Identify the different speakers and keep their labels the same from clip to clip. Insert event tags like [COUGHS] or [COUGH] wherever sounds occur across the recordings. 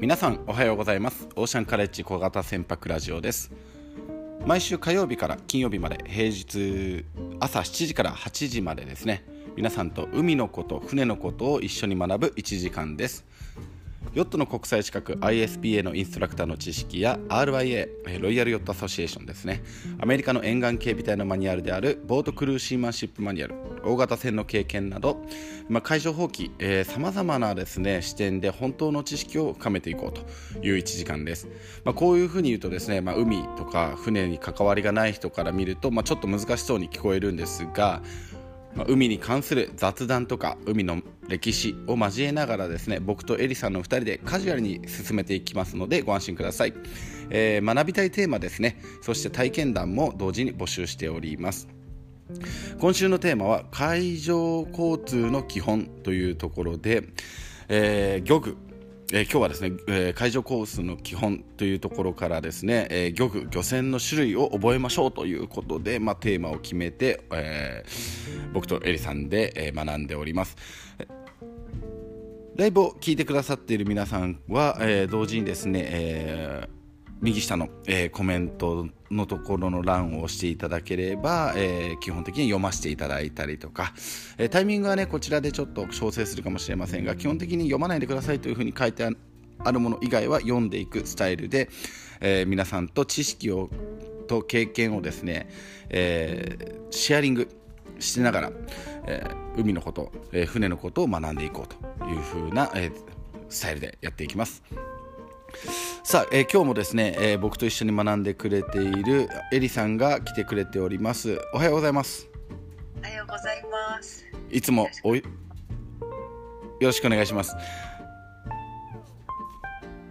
Speaker 1: 皆さんおはようございます。オーシャンカレッジ小型船舶ラジオです。毎週火曜日から金曜日まで平日朝7時から8時までですね。皆さんと海のこと船のことを一緒に学ぶ1時間です。ヨットの国際資格 ISPA のインストラクターの知識や RYA ロイヤルヨットアソシエーションですね。アメリカの沿岸警備隊のマニュアルであるボートクルーシーマンシップマニュアル。大型船の経験など、まあ、海上法規さまざ、まなですね視点で本当の知識を深めていこうという1時間です、まあ、こういうふうに言うとですね、まあ、海とか船に関わりがない人から見ると、まあ、ちょっと難しそうに聞こえるんですがま、海に関する雑談とか海の歴史を交えながらですね僕とエリさんの2人でカジュアルに進めていきますのでご安心ください、えー、学びたいテーマですね。そして体験談も同時に募集しております。今週のテーマは海上交通の基本というところで、えー、漁具えー、今日はですね、えー、海上コースの基本というところからですね、えー、漁具漁船の種類を覚えましょうということで、まあ、テーマを決めて、えー、僕とエリさんで、えー、学んでおります。ライブを聞いてくださっている皆さんは、えー、同時にですね、えー右下の、えー、コメントのところの欄を押していただければ、えー、基本的に読ませていただいたりとか、えー、タイミングはねこちらでちょっと調整するかもしれませんが基本的に読まないでくださいというふうに書いてあるもの以外は読んでいくスタイルで、え皆さんと知識をと経験をですね、えシェアリングしながら、え海のこと、え船のことを学んでいこうというふうな、えスタイルでやっていきます。さあ、えー、今日もですね、えー、僕と一緒に学んでくれているエリさんが来てくれております。おはようございます。
Speaker 2: おはようございます。
Speaker 1: いつもおよろしくお願いします。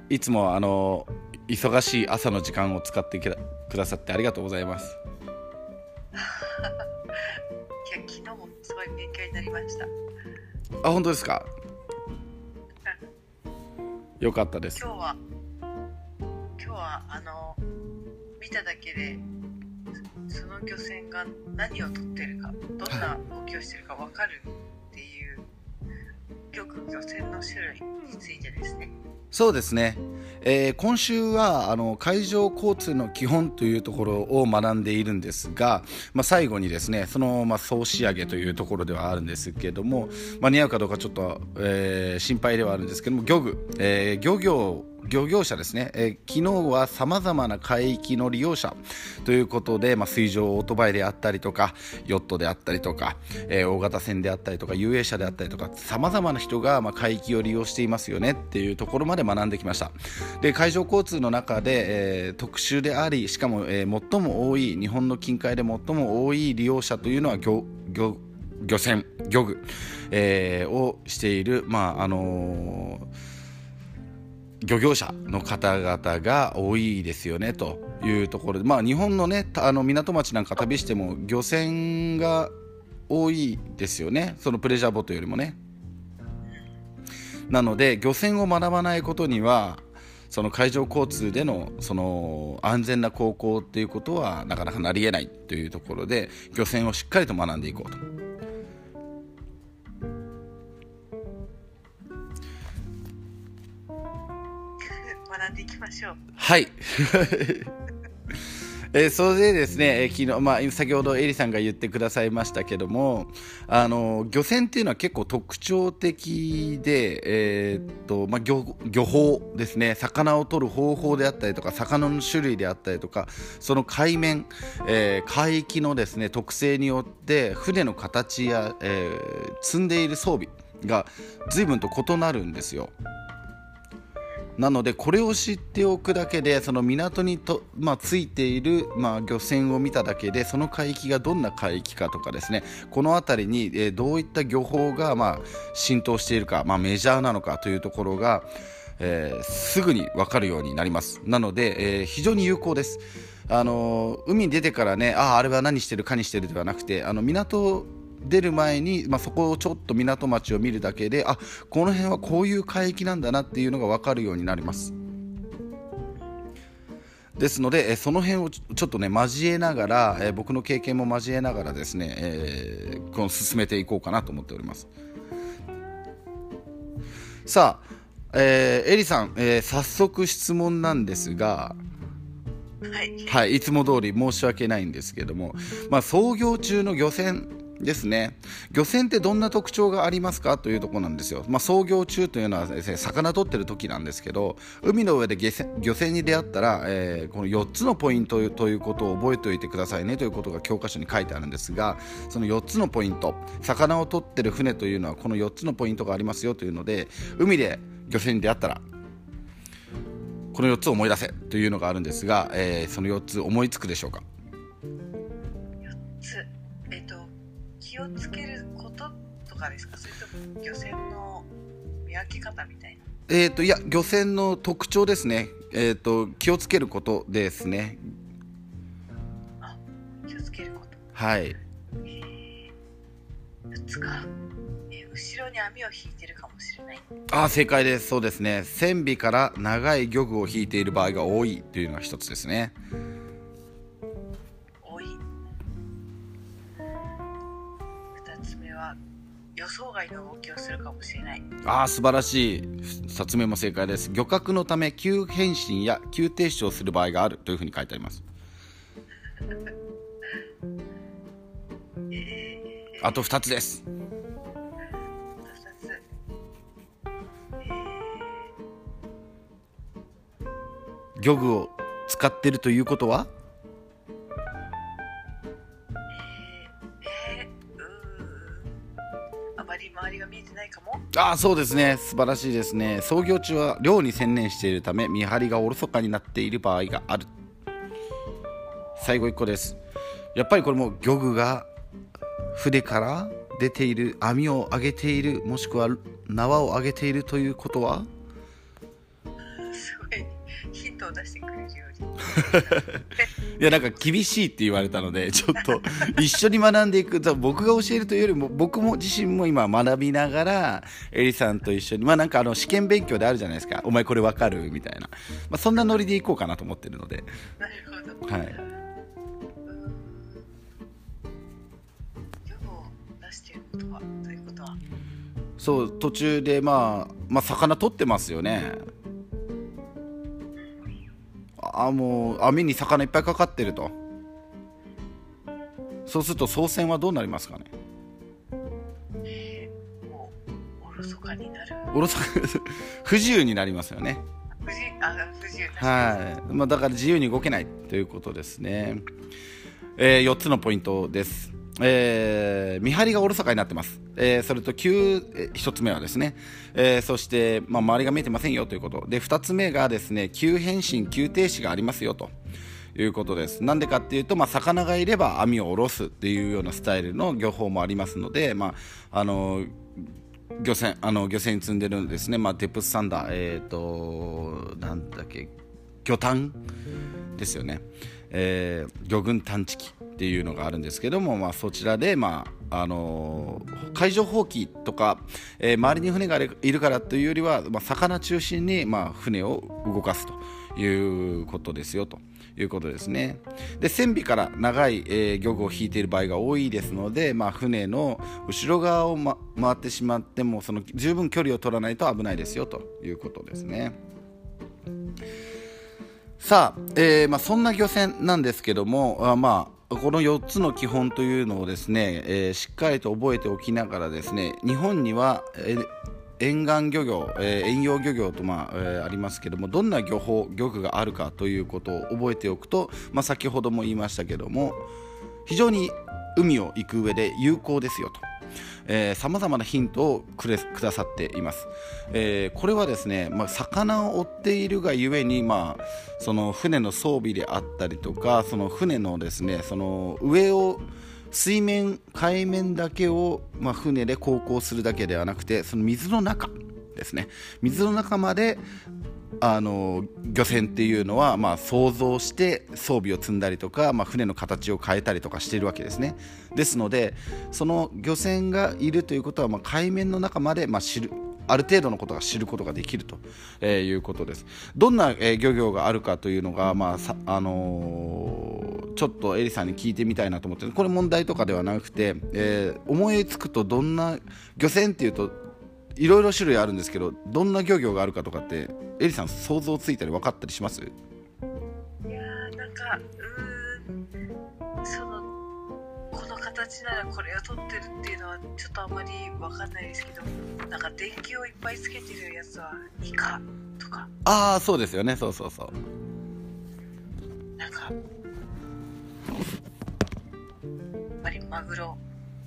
Speaker 1: いつもあの忙しい朝の時間を使ってくださってありがとうございます。[LAUGHS]
Speaker 2: いや昨日もすごい勉強になりました。
Speaker 1: あ本当ですか？よかったです。
Speaker 2: 今日ははあの見ただけでその漁船が何を取ってるかどんな動きをしてるか分かるっていう漁船の種類についてですね。
Speaker 1: そうですね、えー、今週はあの海上交通の基本というところを学んでいるんですが、まあ、最後にですねその、まあ、総仕上げというところではあるんですけども、間に合うかどうかちょっと、えー、心配ではあるんですけども漁具、えー、漁業漁業者ですね、えー、昨日はさまざまな海域の利用者ということで、まあ、水上オートバイであったりとかヨットであったりとか、えー、大型船であったりとか遊泳者であったりとかさまざまな人が、まあ、海域を利用していますよねっていうところまで学んできました。で海上交通の中で、えー、特殊でありしかも、えー、最も多い日本の近海で最も多い利用者というのは漁漁漁船漁具、えー、をしているまああのー漁業者の方々が多いですよねというところで、まあ、日本の,、ね、あの港町なんか旅しても漁船が多いですよねそのプレジャーボートよりもね。なので漁船を学ばないことにはその海上交通でのその安全な航行っていうことはなかなかなりえないというところで漁船をしっかりと学んでいこうと。
Speaker 2: 学んでいきましょう。
Speaker 1: はい。[LAUGHS] えー、それでですね、えー、昨日、まあ、先ほどエリさんが言ってくださいましたけども、あの漁船っていうのは結構特徴的で、えー、っとまあ、漁漁法ですね魚を取る方法であったりとか魚の種類であったりとかその海面、えー、海域のですね特性によって船の形や、え、積んでいる装備が随分と異なるんですよ。なのでこれを知っておくだけでその港にと、まあ、ついている、まあ、漁船を見ただけでその海域がどんな海域かとかですねこの辺りに、えー、どういった漁法が、まあ、浸透しているか、まあ、メジャーなのかというところが、えー、すぐに分かるようになります。なので、えー、非常に有効です。あの海に出てからねあああれは何してるかにしてるではなくてあの港出る前に、まあ、そこをちょっと港町を見るだけであこの辺はこういう海域なんだなっていうのが分かるようになります。ですので、その辺をちょっとね交えながら、え僕の経験も交えながらですね、えー、この進めていこうかなと思っております。さあえー、エリさん、えー、早速質問なんですが、
Speaker 2: はい。
Speaker 1: はい、いつも通り申し訳ないんですけども、まあ、操業中の漁船ですね。漁船ってどんな特徴がありますかというところなんですよ、まあ、操業中というのはです、ね、魚取ってる時なんですけど海の上で漁船に出会ったら、えー、この4つのポイントということを覚えておいてくださいねということが教科書に書いてあるんですがその4つのポイント魚を取ってる船というのはこの4つのポイントがありますよというので海で漁船に出会ったらこの4つを思い出せというのがあるんですが、えー、その4つ思いつくでしょうか？
Speaker 2: をつけることとかですか？それとも漁船の見分け方みたいな？
Speaker 1: えっ、ー、といや漁船の特徴ですね。えっ、ー、と気をつけることですね。
Speaker 2: あ気をつけること。
Speaker 1: はい。
Speaker 2: えー、つか、えー、後ろに網を引いてるかもしれない。
Speaker 1: あ正解です。そうですね。船尾から長い漁具を引いている場合が多いというのが一つですね。
Speaker 2: 予想外の動きをするかもしれない。
Speaker 1: ああ素晴らしい。2つ目も正解です。漁獲のため急変身や急停止をする場合があるというふうに書いてあります。えー、あと2つです。漁具を使っているということは？ああそうですね。素晴らしいですね。操業中は漁に専念しているため見張りがおろそかになっている場合がある。最後1個です。やっぱりこれも漁具が船から出ている網を上げているもしくは縄を上げているということは？
Speaker 2: すごいヒントを出してくれるよ [LAUGHS]
Speaker 1: いやなんか厳しいって言われたので [LAUGHS] ちょっと一緒に学んでいく僕が教えるというよりも僕も自身も今学びながらエリさんと一緒にまあなんかあの試験勉強であるじゃないですか。お前これわかるみたいな、まあ、そんなノリでいこうかなと思ってるので。
Speaker 2: なるほど。はい。
Speaker 1: そう途中でまあまあ魚取ってますよねあもう網に魚いっぱいかかってると。そうすると操船はどうなりますかね？
Speaker 2: おろそかになる。
Speaker 1: おろそか不自由になりますよね。
Speaker 2: 不自あ不自由
Speaker 1: はい、まあ、だから自由に動けないということですね、えー、4つのポイントですえー、見張りがおろそかになってます、えー、それと9、1つ目はですね、えー、そして、まあ、周りが見えてませんよ。ということ。で2つ目がですね急変身急停止がありますよ。ということです。なんでかっていうと、まあ、魚がいれば網を下ろす。っていうようなスタイルの漁法もありますので、まあ、あの漁船あの漁船に積んでるんですね、まあ、テプスサンダー、えーと、なんだっけ魚探ですよね、えー、魚群探知機。っていうのがあるんですけども、まあ、そちらで、まああのー、海上放棄とか、えー、周りに船がいるからというよりは、まあ、魚中心に、まあ、船を動かすということですよと。いうことですねで船尾から長い、えー、漁具を引いている場合が多いですので、まあ、船の後ろ側を、ま、回ってしまってもその十分距離を取らないと危ないですよということですね。さあ、えーまあ、そんな漁船なんですけどもあ、まあ、この4つの基本というのをですね、えー、しっかりと覚えておきながらですね日本には、えー、沿岸漁業、えー、遠洋漁業と、まあえー、ありますけどもどんな漁法漁具があるかということを覚えておくと、まあ、先ほども言いましたけども非常に海を行く上で有効ですよと。さまざまなヒントをくれくださっています、えー、これはですね、まあ、魚を追っているがゆえに、まあ、その船の装備であったりとかその船のですねその上を水面海面だけを、まあ、船で航行するだけではなくてその水の中ですね。水の中まであの漁船っていうのは、まあ、想像して装備を積んだりとか、まあ、船の形を変えたりとかしているわけですね。ですのでその漁船がいるということは、まあ、海面の中まで、まあ、知るある程度のことが知ることができると、えー、いうことです。どんな、えー、漁業があるかというのが、まああのー、ちょっとエリさんに聞いてみたいなと思ってこれ問題とかではなくて、えー、思いつくとどんな漁船っていうといろいろ種類あるんですけどどんな漁業があるかとかってエリさん想像ついたり分かったりします？
Speaker 2: いやーなんかうーんそのこの形ならこれを取ってるっていうのはちょっとあんまりわかんないですけどなんか電気をいっぱいつけてるやつはイカとか？
Speaker 1: ああそうですよね。そうそうそう。
Speaker 2: なんかやっぱりマグロ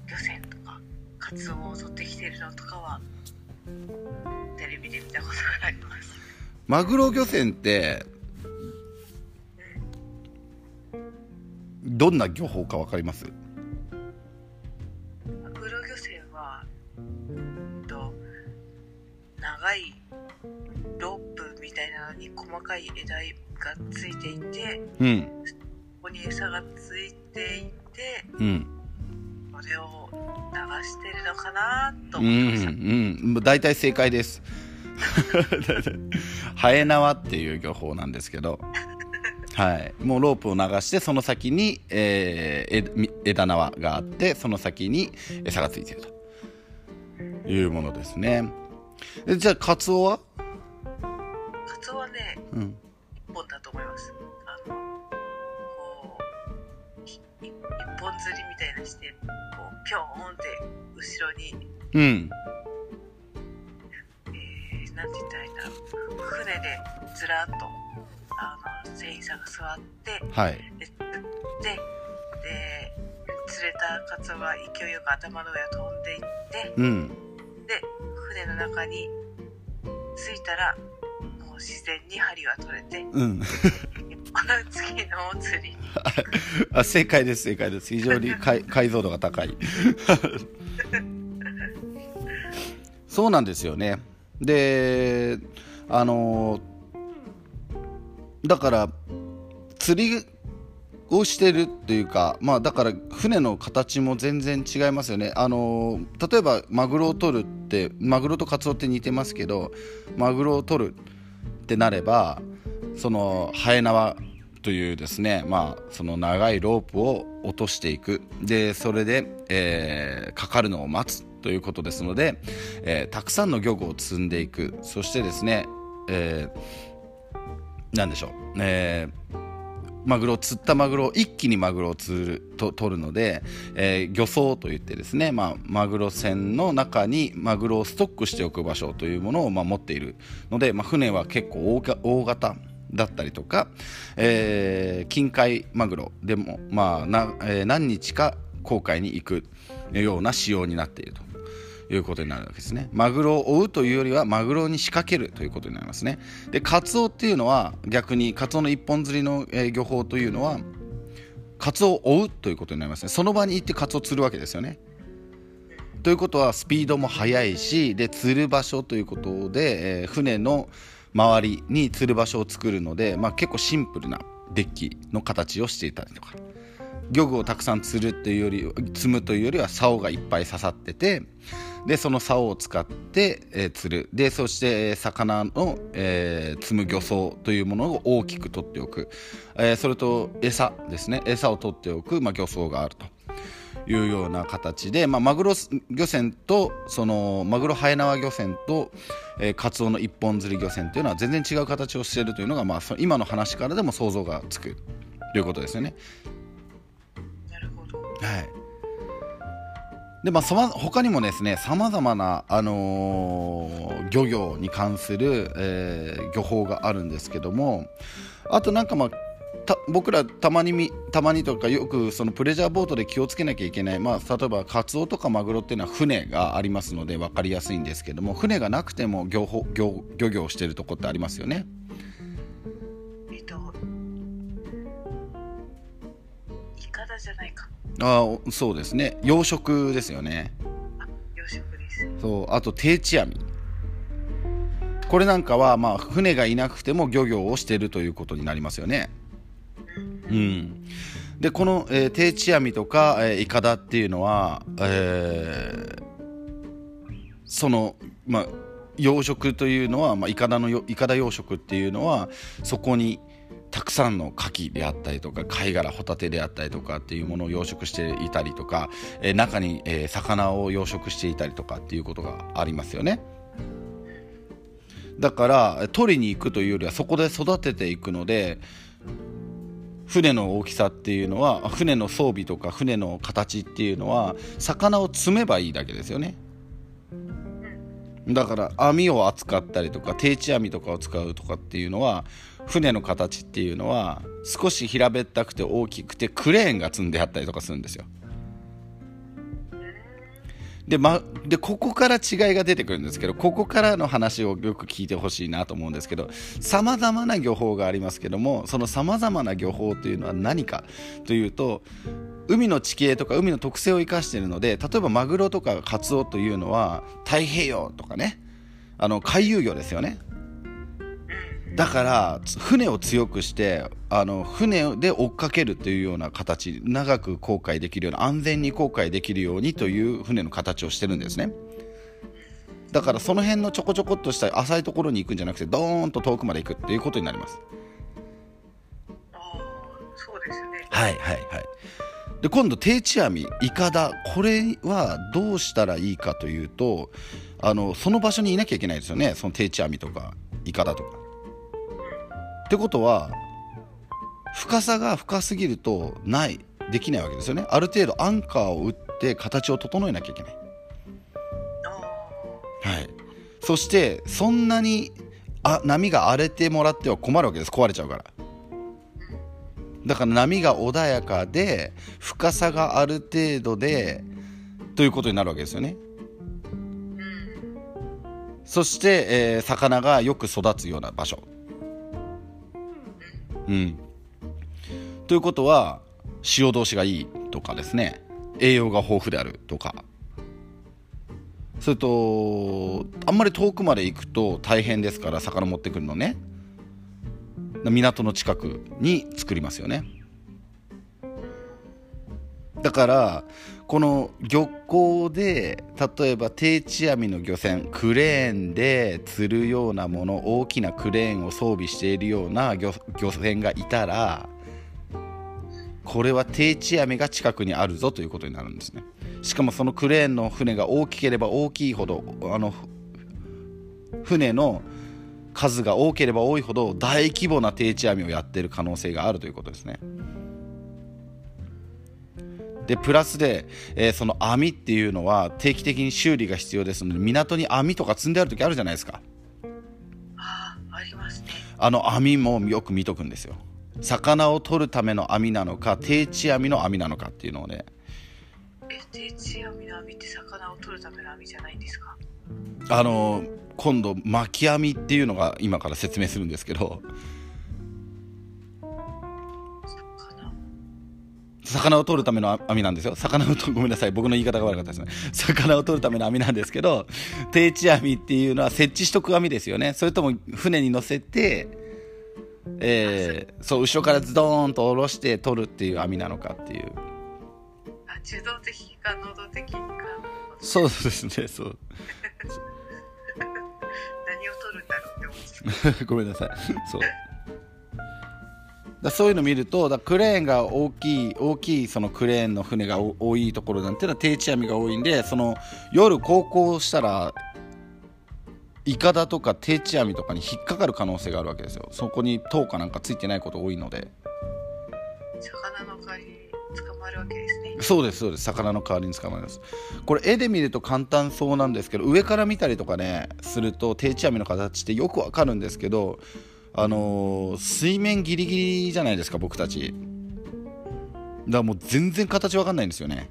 Speaker 2: 漁船とかカツオを取ってきてるのとかはテレビで見たことがあります。
Speaker 1: マグロ漁船ってどんな漁法か分かります？
Speaker 2: マグロ漁船はうんと長いロープみたいなのに細かい枝がついていて
Speaker 1: うん。
Speaker 2: ここに餌がついていて
Speaker 1: うん
Speaker 2: これを流してるのかなと
Speaker 1: うん
Speaker 2: 思いました、
Speaker 1: うん大体正解です。[LAUGHS] ハエ縄っていう漁法なんですけど。はい、もうロープを流してその先に、えー枝縄があってその先に餌がついていると。いうものですね。えじゃあカツオは、
Speaker 2: カツオはね
Speaker 1: うん、
Speaker 2: 一本だと思います。あのこう本釣りみたいなしてこうピョーンって後ろに。
Speaker 1: うん。
Speaker 2: えー、なんて言ったらいいんだろう。船でずらっとあの船員さんが座って
Speaker 1: はい。
Speaker 2: で釣ってで釣れたカツオが勢いよく頭の上を飛んでいって
Speaker 1: うん。
Speaker 2: で船の中に着いたらもう自然に針が取れて
Speaker 1: うん
Speaker 2: 次の釣り [LAUGHS]
Speaker 1: あ正解です正解です。非常に解解像度が高い。[LAUGHS] そうなんですよね。であのだから釣りをしてるっていうかまあだから船の形も全然違いますよね。あの例えばマグロを取るってマグロとカツオって似てますけどマグロを取るってなればそのハエ縄というですねまあその長いロープを落としていく。でそれで、えーかかるのを待つということですので、えーたくさんの漁具を積んでいく。そしてですね、えーなんでしょう、えーマグロ釣ったマグロを一気にマグロを釣ると取るので、えー漁槽といってですね、まあ、マグロ船の中にマグロをストックしておく場所というものを、まあ、持っているので、まあ、船は結構大大型だったりとか、えー近海マグロでも、まあなえー何日か航海に行くような仕様になっていると。いうことになるわけですね。マグロを追うというよりはマグロに仕掛けるということになりますね。で、カツオっていうのは逆にカツオの一本釣りの、えー漁法というのはカツオを追うということになりますね。その場に行ってカツオを釣るわけですよね。ということはスピードも速いしで釣る場所ということで、えー船の周りに釣る場所を作るので、まあ、結構シンプルなデッキの形をしていたりとか。漁具をたくさん釣るっていうより積むというよりは竿がいっぱい刺さっててでその竿を使って、えー釣る。でそして魚の、えー積む漁槽というものを大きく取っておく、えーそれと餌ですね。餌を取っておく、まあ、漁槽があると。いうような形で、まあ、マグロ漁船とそのマグロハエ縄漁船と、えーカツオの一本釣り漁船というのは全然違う形をしているというのが、まあ、そ今の話からでも想像がつくということですよね。
Speaker 2: なるほど
Speaker 1: はいでまあ、他にもですねさまざまな、あのー漁業に関する、えー漁法があるんですけどもあとなんかまあた僕らたまにみたまにとかよくそのプレジャーボートで気をつけなきゃいけない、まあ、例えばカツオとかマグロっていうのは船がありますので分かりやすいんですけども船がなくても漁法漁漁業をしてるとこってありますよね。
Speaker 2: えっとイカダじゃないか
Speaker 1: あーそうですね養殖ですよね。
Speaker 2: あ養殖です
Speaker 1: そうあと定置網これなんかは、まあ、船がいなくても漁業をしているということになりますよね。うん、でこの、えー定置網とか、えーイカダっていうのは、えーその、まあ、養殖というのは、まあ、イカダのイカダ養殖っていうのはそこにたくさんの牡蠣であったりとか貝殻ホタテであったりとかっていうものを養殖していたりとか、えー中に、えー魚を養殖していたりとかっていうことがありますよね。だから取りに行くというよりはそこで育てていくので船の大きさっていうのは船の装備とか船の形っていうのは魚を積めばいいだけですよね。だから網を扱ったりとか定置網とかを使うとかっていうのは船の形っていうのは少し平べったくて大きくてクレーンが積んであったりとかするんですよ。で,、ま、でここから違いが出てくるんですけどここからの話をよく聞いてほしいなと思うんですけどさまざまな漁法がありますけどもそのさまざまな漁法というのは何かというと海の地形とか海の特性を生かしているので例えばマグロとかカツオというのは太平洋とかねあの回遊魚ですよね。だから船を強くしてあの船で追っかけるというような形長く航海できるような安全に航海できるようにという船の形をしてるんですね。だからその辺のちょこちょこっとした浅いところに行くんじゃなくてドーンと遠くまで行くっていうことになります。
Speaker 2: ああそうですね。
Speaker 1: はいはいはい。で今度定置網いかだこれはどうしたらいいかというとあのその場所にいなきゃいけないですよね。その定置網とかいかだとかってことは深さが深すぎるとないできないわけですよね。ある程度アンカーを打って形を整えなきゃいけない、はい、そしてそんなにあ波が荒れてもらっては困るわけです。壊れちゃうから。だから波が穏やかで深さがある程度でということになるわけですよね。そして、えー、魚がよく育つような場所うん、ということは潮通しがいいとかですね。栄養が豊富であるとか。それとあんまり遠くまで行くと大変ですから魚持ってくるのね。港の近くに作りますよね。だからこの漁港で例えば定置網の漁船クレーンで釣るようなもの大きなクレーンを装備しているような漁船がいたらこれは定置網が近くにあるぞということになるんですねしかもそのクレーンの船が大きければ大きいほどあの船の数が多ければ多いほど大規模な定置網をやっている可能性があるということですね。でプラスで、えー、その網っていうのは定期的に修理が必要ですので港に網とか積んである時あるじゃないですか。
Speaker 2: あありますね。
Speaker 1: あの網もよく見とくんですよ。魚を取るための網なのか定置網の網なのかっていうのをね。
Speaker 2: え定置網の網って魚を取るための網じゃないんですか？
Speaker 1: あの今度巻き網っていうのが今から説明するんですけど魚を取るための網なんですよ。魚を [LAUGHS] ごめんなさい。僕の言い方が悪かったですね。魚を取るための網なんですけど定置網っていうのは設置しとく網ですよね。それとも船に乗せてえー、そう後ろからズドーンと下ろして取るっていう網なのかっていう。
Speaker 2: あ受動的か能動的か
Speaker 1: そうですねそう。[LAUGHS] [LAUGHS]
Speaker 2: 何を取るんだろうって思って
Speaker 1: ごめんなさい。そうだそういうの見るとだクレーンが大きい大きいそのクレーンの船が多いところなんていうのは定置網が多いんでその夜航行したらいかだとか定置網とかに引っかかる可能性があるわけですよ。そこに塔かなんかついてないこと多いので。
Speaker 2: 魚の代わりに捕まるわけですね。
Speaker 1: そうですそうです。魚の代わりに捕まります。これ絵で見ると簡単そうなんですけど上から見たりとかねすると定置網の形ってよくわかるんですけどあのー、水面ギリギリじゃないですか僕たち。だからもう全然形わかんないんですよね。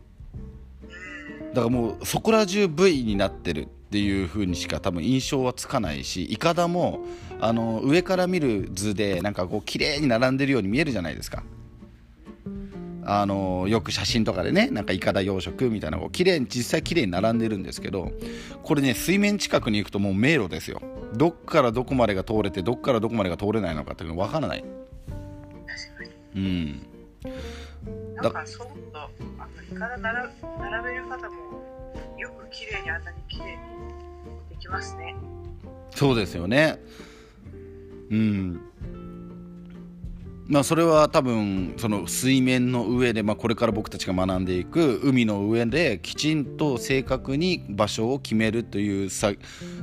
Speaker 1: だからもうそこら中 V になってるっていう風にしか多分印象はつかないしいかだもあの上から見る図でなんかこう綺麗に並んでるように見えるじゃないですか。あのよく写真とかでねなんかいかだ養殖みたいなこう綺麗に実際綺麗に並んでるんですけどこれね水面近くに行くともう迷路ですよ。どっからどこまでが通れてどっからどこまでが通れないのかっていうの分からない。
Speaker 2: 確か
Speaker 1: に。
Speaker 2: うん。なんかそうとあのいかだ並並べる方もよく綺麗にあんなに綺麗にできますね。
Speaker 1: そうですよね。うんまあ、それは多分その水面の上で、まあ、これから僕たちが学んでいく海の上できちんと正確に場所を決めるというさ、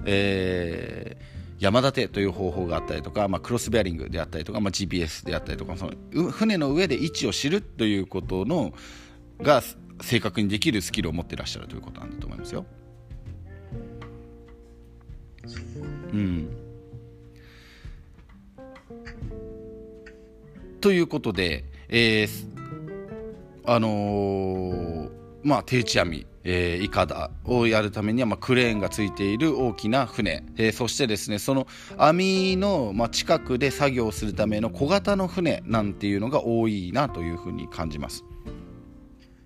Speaker 1: え山立てという方法があったりとか、まあ、クロスベアリングであったりとか、まあ、GPS であったりとかその船の上で位置を知るということのが正確にできるスキルを持っていらっしゃるということなんだと思いますよ。うん、ということで、えー、あのー、まあ定置網えー、イカダをやるためには、まあ、クレーンがついている大きな船、えー、そしてですねその網の、まあ、近くで作業するための小型の船なんていうのが多いなというふうに感じます。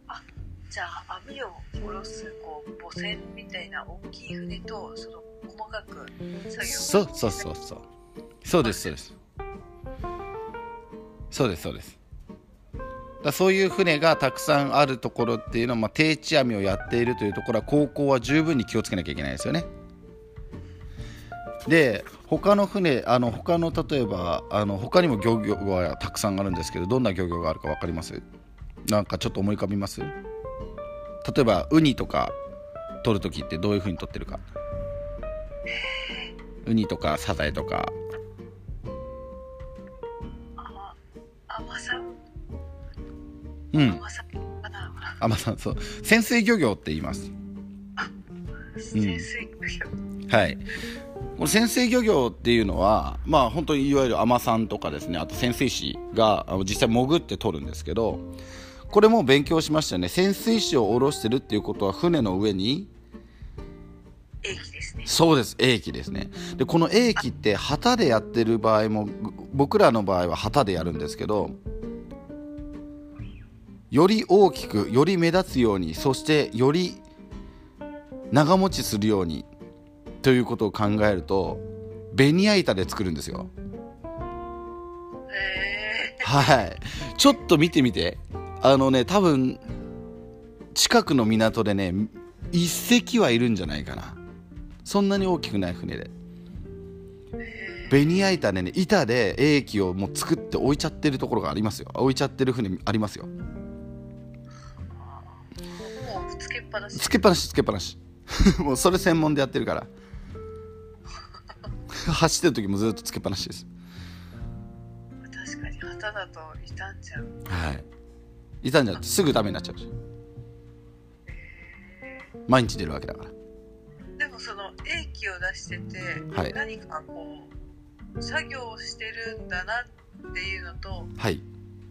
Speaker 2: あじゃあ網を下ろすこう母船みたいな大きい船とその細かく作業
Speaker 1: そうそうそうそう。そうですそうですそうですそうです。だそういう船がたくさんあるところっていうのは、まあ、定置網をやっているというところは高校は十分に気をつけなきゃいけないですよね。で他の船あの他の例えばあの他にも漁業はたくさんあるんですけどどんな漁業があるか分かります？なんかちょっと思い浮かびます？例えばウニとか取る時ってどういうふうに取ってるか？ウニとかサザエとか。うん。海さんそう潜水漁業って言います。
Speaker 2: 潜水漁業、
Speaker 1: うん、はい。この潜水漁業っていうのはまあ本当にいわゆる海女さんとかですねあと潜水士が実際潜って取るんですけどこれも勉強しましたよね。潜水士を下ろしてるっていうことは船の上に
Speaker 2: 英気ですね。
Speaker 1: そうです。英気ですね。でこの英気って旗でやってる場合も僕らの場合は旗でやるんですけどより大きくより目立つようにそしてより長持ちするようにということを考えるとベニヤ板で作るんですよ。はい。ちょっと見てみて。あのね多分近くの港でね一隻はいるんじゃないかな。そんなに大きくない船で。ベニヤ板でね板で英気をもう作って置いちゃってるところがありますよ。置いちゃってる船ありますよ
Speaker 2: ぱなし。
Speaker 1: つけっぱなしつけっぱなし。[LAUGHS] もうそれ専門でやってるから。[LAUGHS] 走ってる時もずっとつけっぱなしです。
Speaker 2: 確かに旗だと傷んじゃう。
Speaker 1: はい。傷んじゃうとすぐダメになっちゃうし、えー、毎日出るわけだから。
Speaker 2: でもその英気を出してて、はい、何かこう作業をしてるんだなっていうのと
Speaker 1: はい。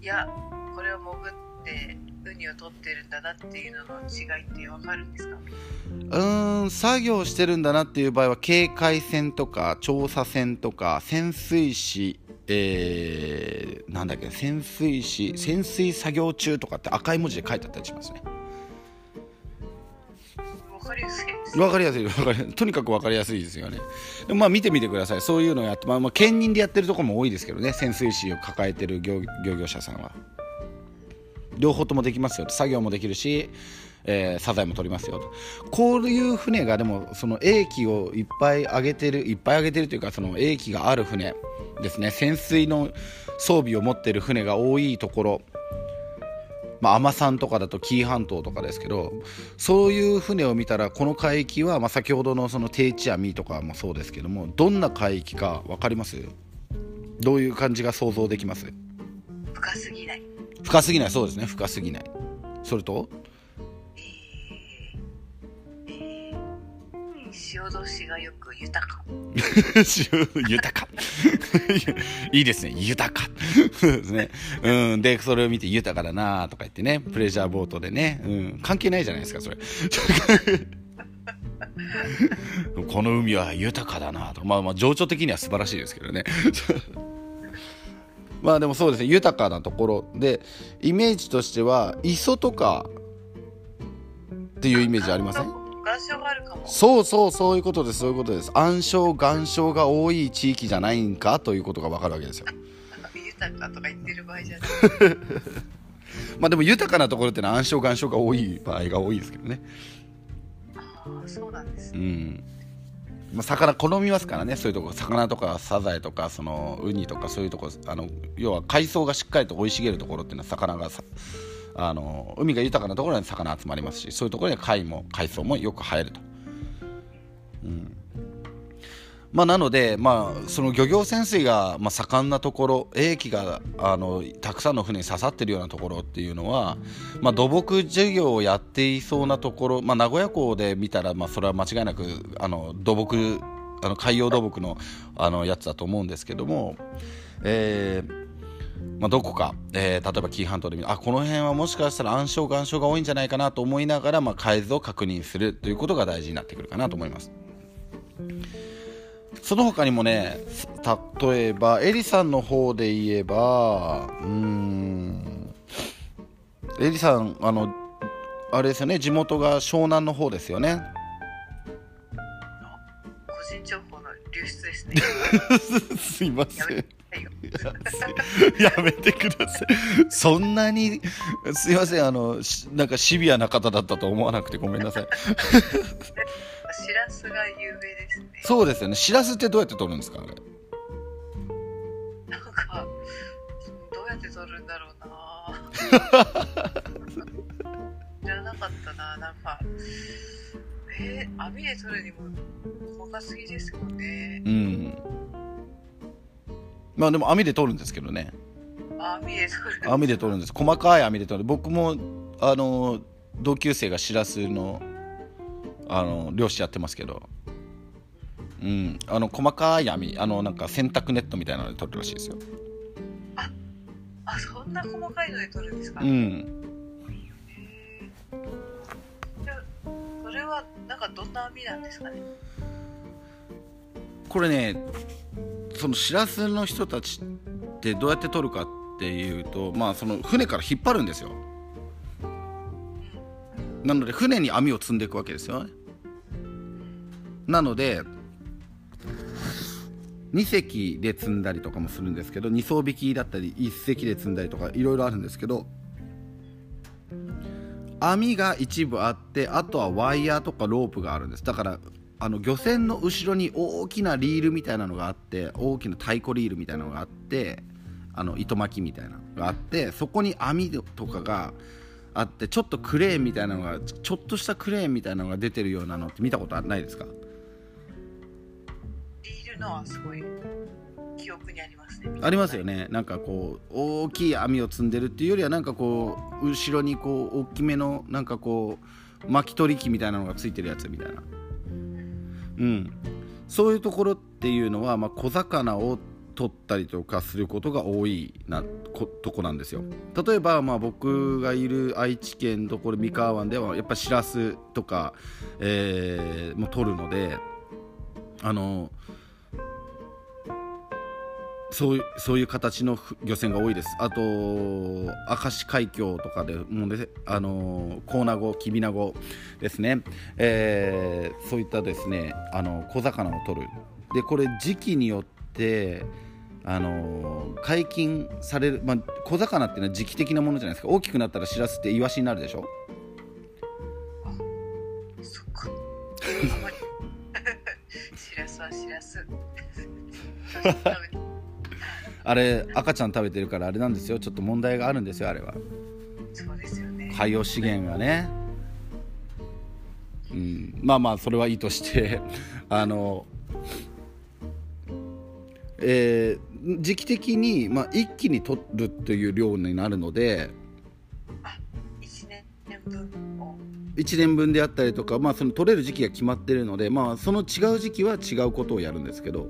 Speaker 2: いやこれを潜ってウニを取ってるんだなっていうのの違いって分かるんですか？
Speaker 1: うん作業してるんだなっていう場合は警戒船とか調査船とか潜水士えー、なんだっけ潜水士潜水作業中とかって赤い文字で書いてあったりしますね。
Speaker 2: 分かりやすいです
Speaker 1: 分かりやすい分かりとにかく分かりやすいですよね。でまあ見てみてください。そういうのをやって、まあ、まあ兼任でやってるところも多いですけどね潜水士を抱えてる漁業者さんは。両方ともできますよ作業もできるし、えー、サザエも取りますよと。こういう船がでもその英気をいっぱい上げてるいっぱい上げてるというかその英気がある船ですね。潜水の装備を持ってる船が多いところ。まあ、海さんとかだと紀伊半島とかですけどそういう船を見たらこの海域は、まあ、先ほどのその定置網とかもそうですけどもどんな海域か分かります？どういう感じが想像できます？
Speaker 2: 深すぎない。
Speaker 1: 深すぎない。そうですね。深すぎない。それと？
Speaker 2: 潮通がよく豊か
Speaker 1: 豊かいいですね豊かですね、うん、でそれを見て豊かだなとか言ってねプレジャーボートでね、うん、関係ないじゃないですかそれこの海は豊かだなとまあまあ情緒的には素晴らしいですけどねまあでもそうですね豊かなところでイメージとしては磯とかっていうイメージありません？そうそうそういうことです。そういうことです。暗礁岩礁が多い地域じゃないんかということが分かるわけですよ。
Speaker 2: 豊かとか言ってる場合じゃない。[LAUGHS]
Speaker 1: まあでも豊かなところってのは暗礁岩礁が多い場合が多いですけどね。
Speaker 2: ああそうなんですね、
Speaker 1: うんまあ、魚好みますからね。そういうとこ魚とかサザエとかそのウニとかそういうとこあの要は海藻がしっかりと生い茂るところっていうのは魚があの海が豊かなところに魚集まりますしそういうところに貝も海藻もよく生えると、うん。まあ、なので、まあ、その漁業潜水が、まあ、盛んなところ英気があのたくさんの船に刺さっているようなところっていうのは、まあ、土木事業をやっていそうなところ、まあ、名古屋港で見たら、まあ、それは間違いなくあの土木あの海洋土木のあのやつだと思うんですけども、えーまあ、どこか、えー、例えば紀伊半島で見るあこの辺はもしかしたら暗礁岩礁が多いんじゃないかなと思いながら、まあ、海図を確認するということが大事になってくるかなと思います。その他にもね例えばエリさんの方で言えばうんエリさんあのあれですよね地元が湘南の方ですよね。
Speaker 2: 個人情報の流出ですね。[LAUGHS]
Speaker 1: すいません。やめてください。そんなにすいませんあのなんかシビアな方だったと思わなくてごめんなさい
Speaker 2: しらすが有名ですね。
Speaker 1: そうですよね。しらすってどうやって取るんですかあれ？
Speaker 2: なんかどうやって取るんだろうな。[LAUGHS] 知らなかったな。なんかえー、網で取るにも細かすぎですもんね。
Speaker 1: うん。まあでも網で取るんですけどね。
Speaker 2: 網で取
Speaker 1: る。網で取るんです。細かい網で取る。僕もあの同級生がしらすのあの漁師やってますけど。うん。あの細かい網あのなんか洗濯ネットみたいなので取るらしいですよ。
Speaker 2: ああそんな細かいので取るんですか？
Speaker 1: うん。
Speaker 2: それはなんかどんな網なんですかね？
Speaker 1: これねそのしらすの人たちってどうやって取るかっていうとまあその船から引っ張るんですよ。なので船に網を積んでいくわけですよ。ねなので2隻で積んだりとかもするんですけど2艘引きだったり1隻で積んだりとかいろいろあるんですけど網が一部あってあとはワイヤーとかロープがあるんです。だからあの漁船の後ろに大きなリールみたいなのがあって大きな太鼓リールみたいなのがあってあの糸巻きみたいなのがあってそこに網とかがあってちょっとクレーンみたいなのがちょっとしたクレーンみたいなのが出てるようなのって見たことないですか？
Speaker 2: のはすごい記憶にありますね
Speaker 1: ありますよね。なんかこう大きい網を積んでるっていうよりはなんかこう後ろにこう大きめのなんかこう巻き取り機みたいなのがついてるやつみたいな。うん、そういうところっていうのは、まあ、小魚を取ったりとかすることが多いなとこなんですよ。例えば、まあ、僕がいる愛知県ところ三河湾ではやっぱしらすとか、えー、も取るのであのそういうそういう形の漁船が多いです。あと明石海峡とかでもね、あのコーナゴ、キビナゴですね、えー、そういったですねあの小魚を取る。でこれ時期によってあの解禁される、まあ、小魚っていうのは時期的なものじゃないですか。大きくなったらしらすってイワシになるでしょ？
Speaker 2: そっか。[LAUGHS] [LAUGHS] しらすはしらす [LAUGHS]
Speaker 1: あれ赤ちゃん食べてるからあれなんですよ。ちょっと問題があるんですよあれは。
Speaker 2: そうですよね。
Speaker 1: 海洋資源がね。うん。まあまあそれはいいとして。[LAUGHS] あのえー、時期的に、まあ、一気に取るという量になるので。
Speaker 2: 1年分
Speaker 1: 1年分であったりとか、まあ、その取れる時期が決まってるので、まあ、その違う時期は違うことをやるんですけど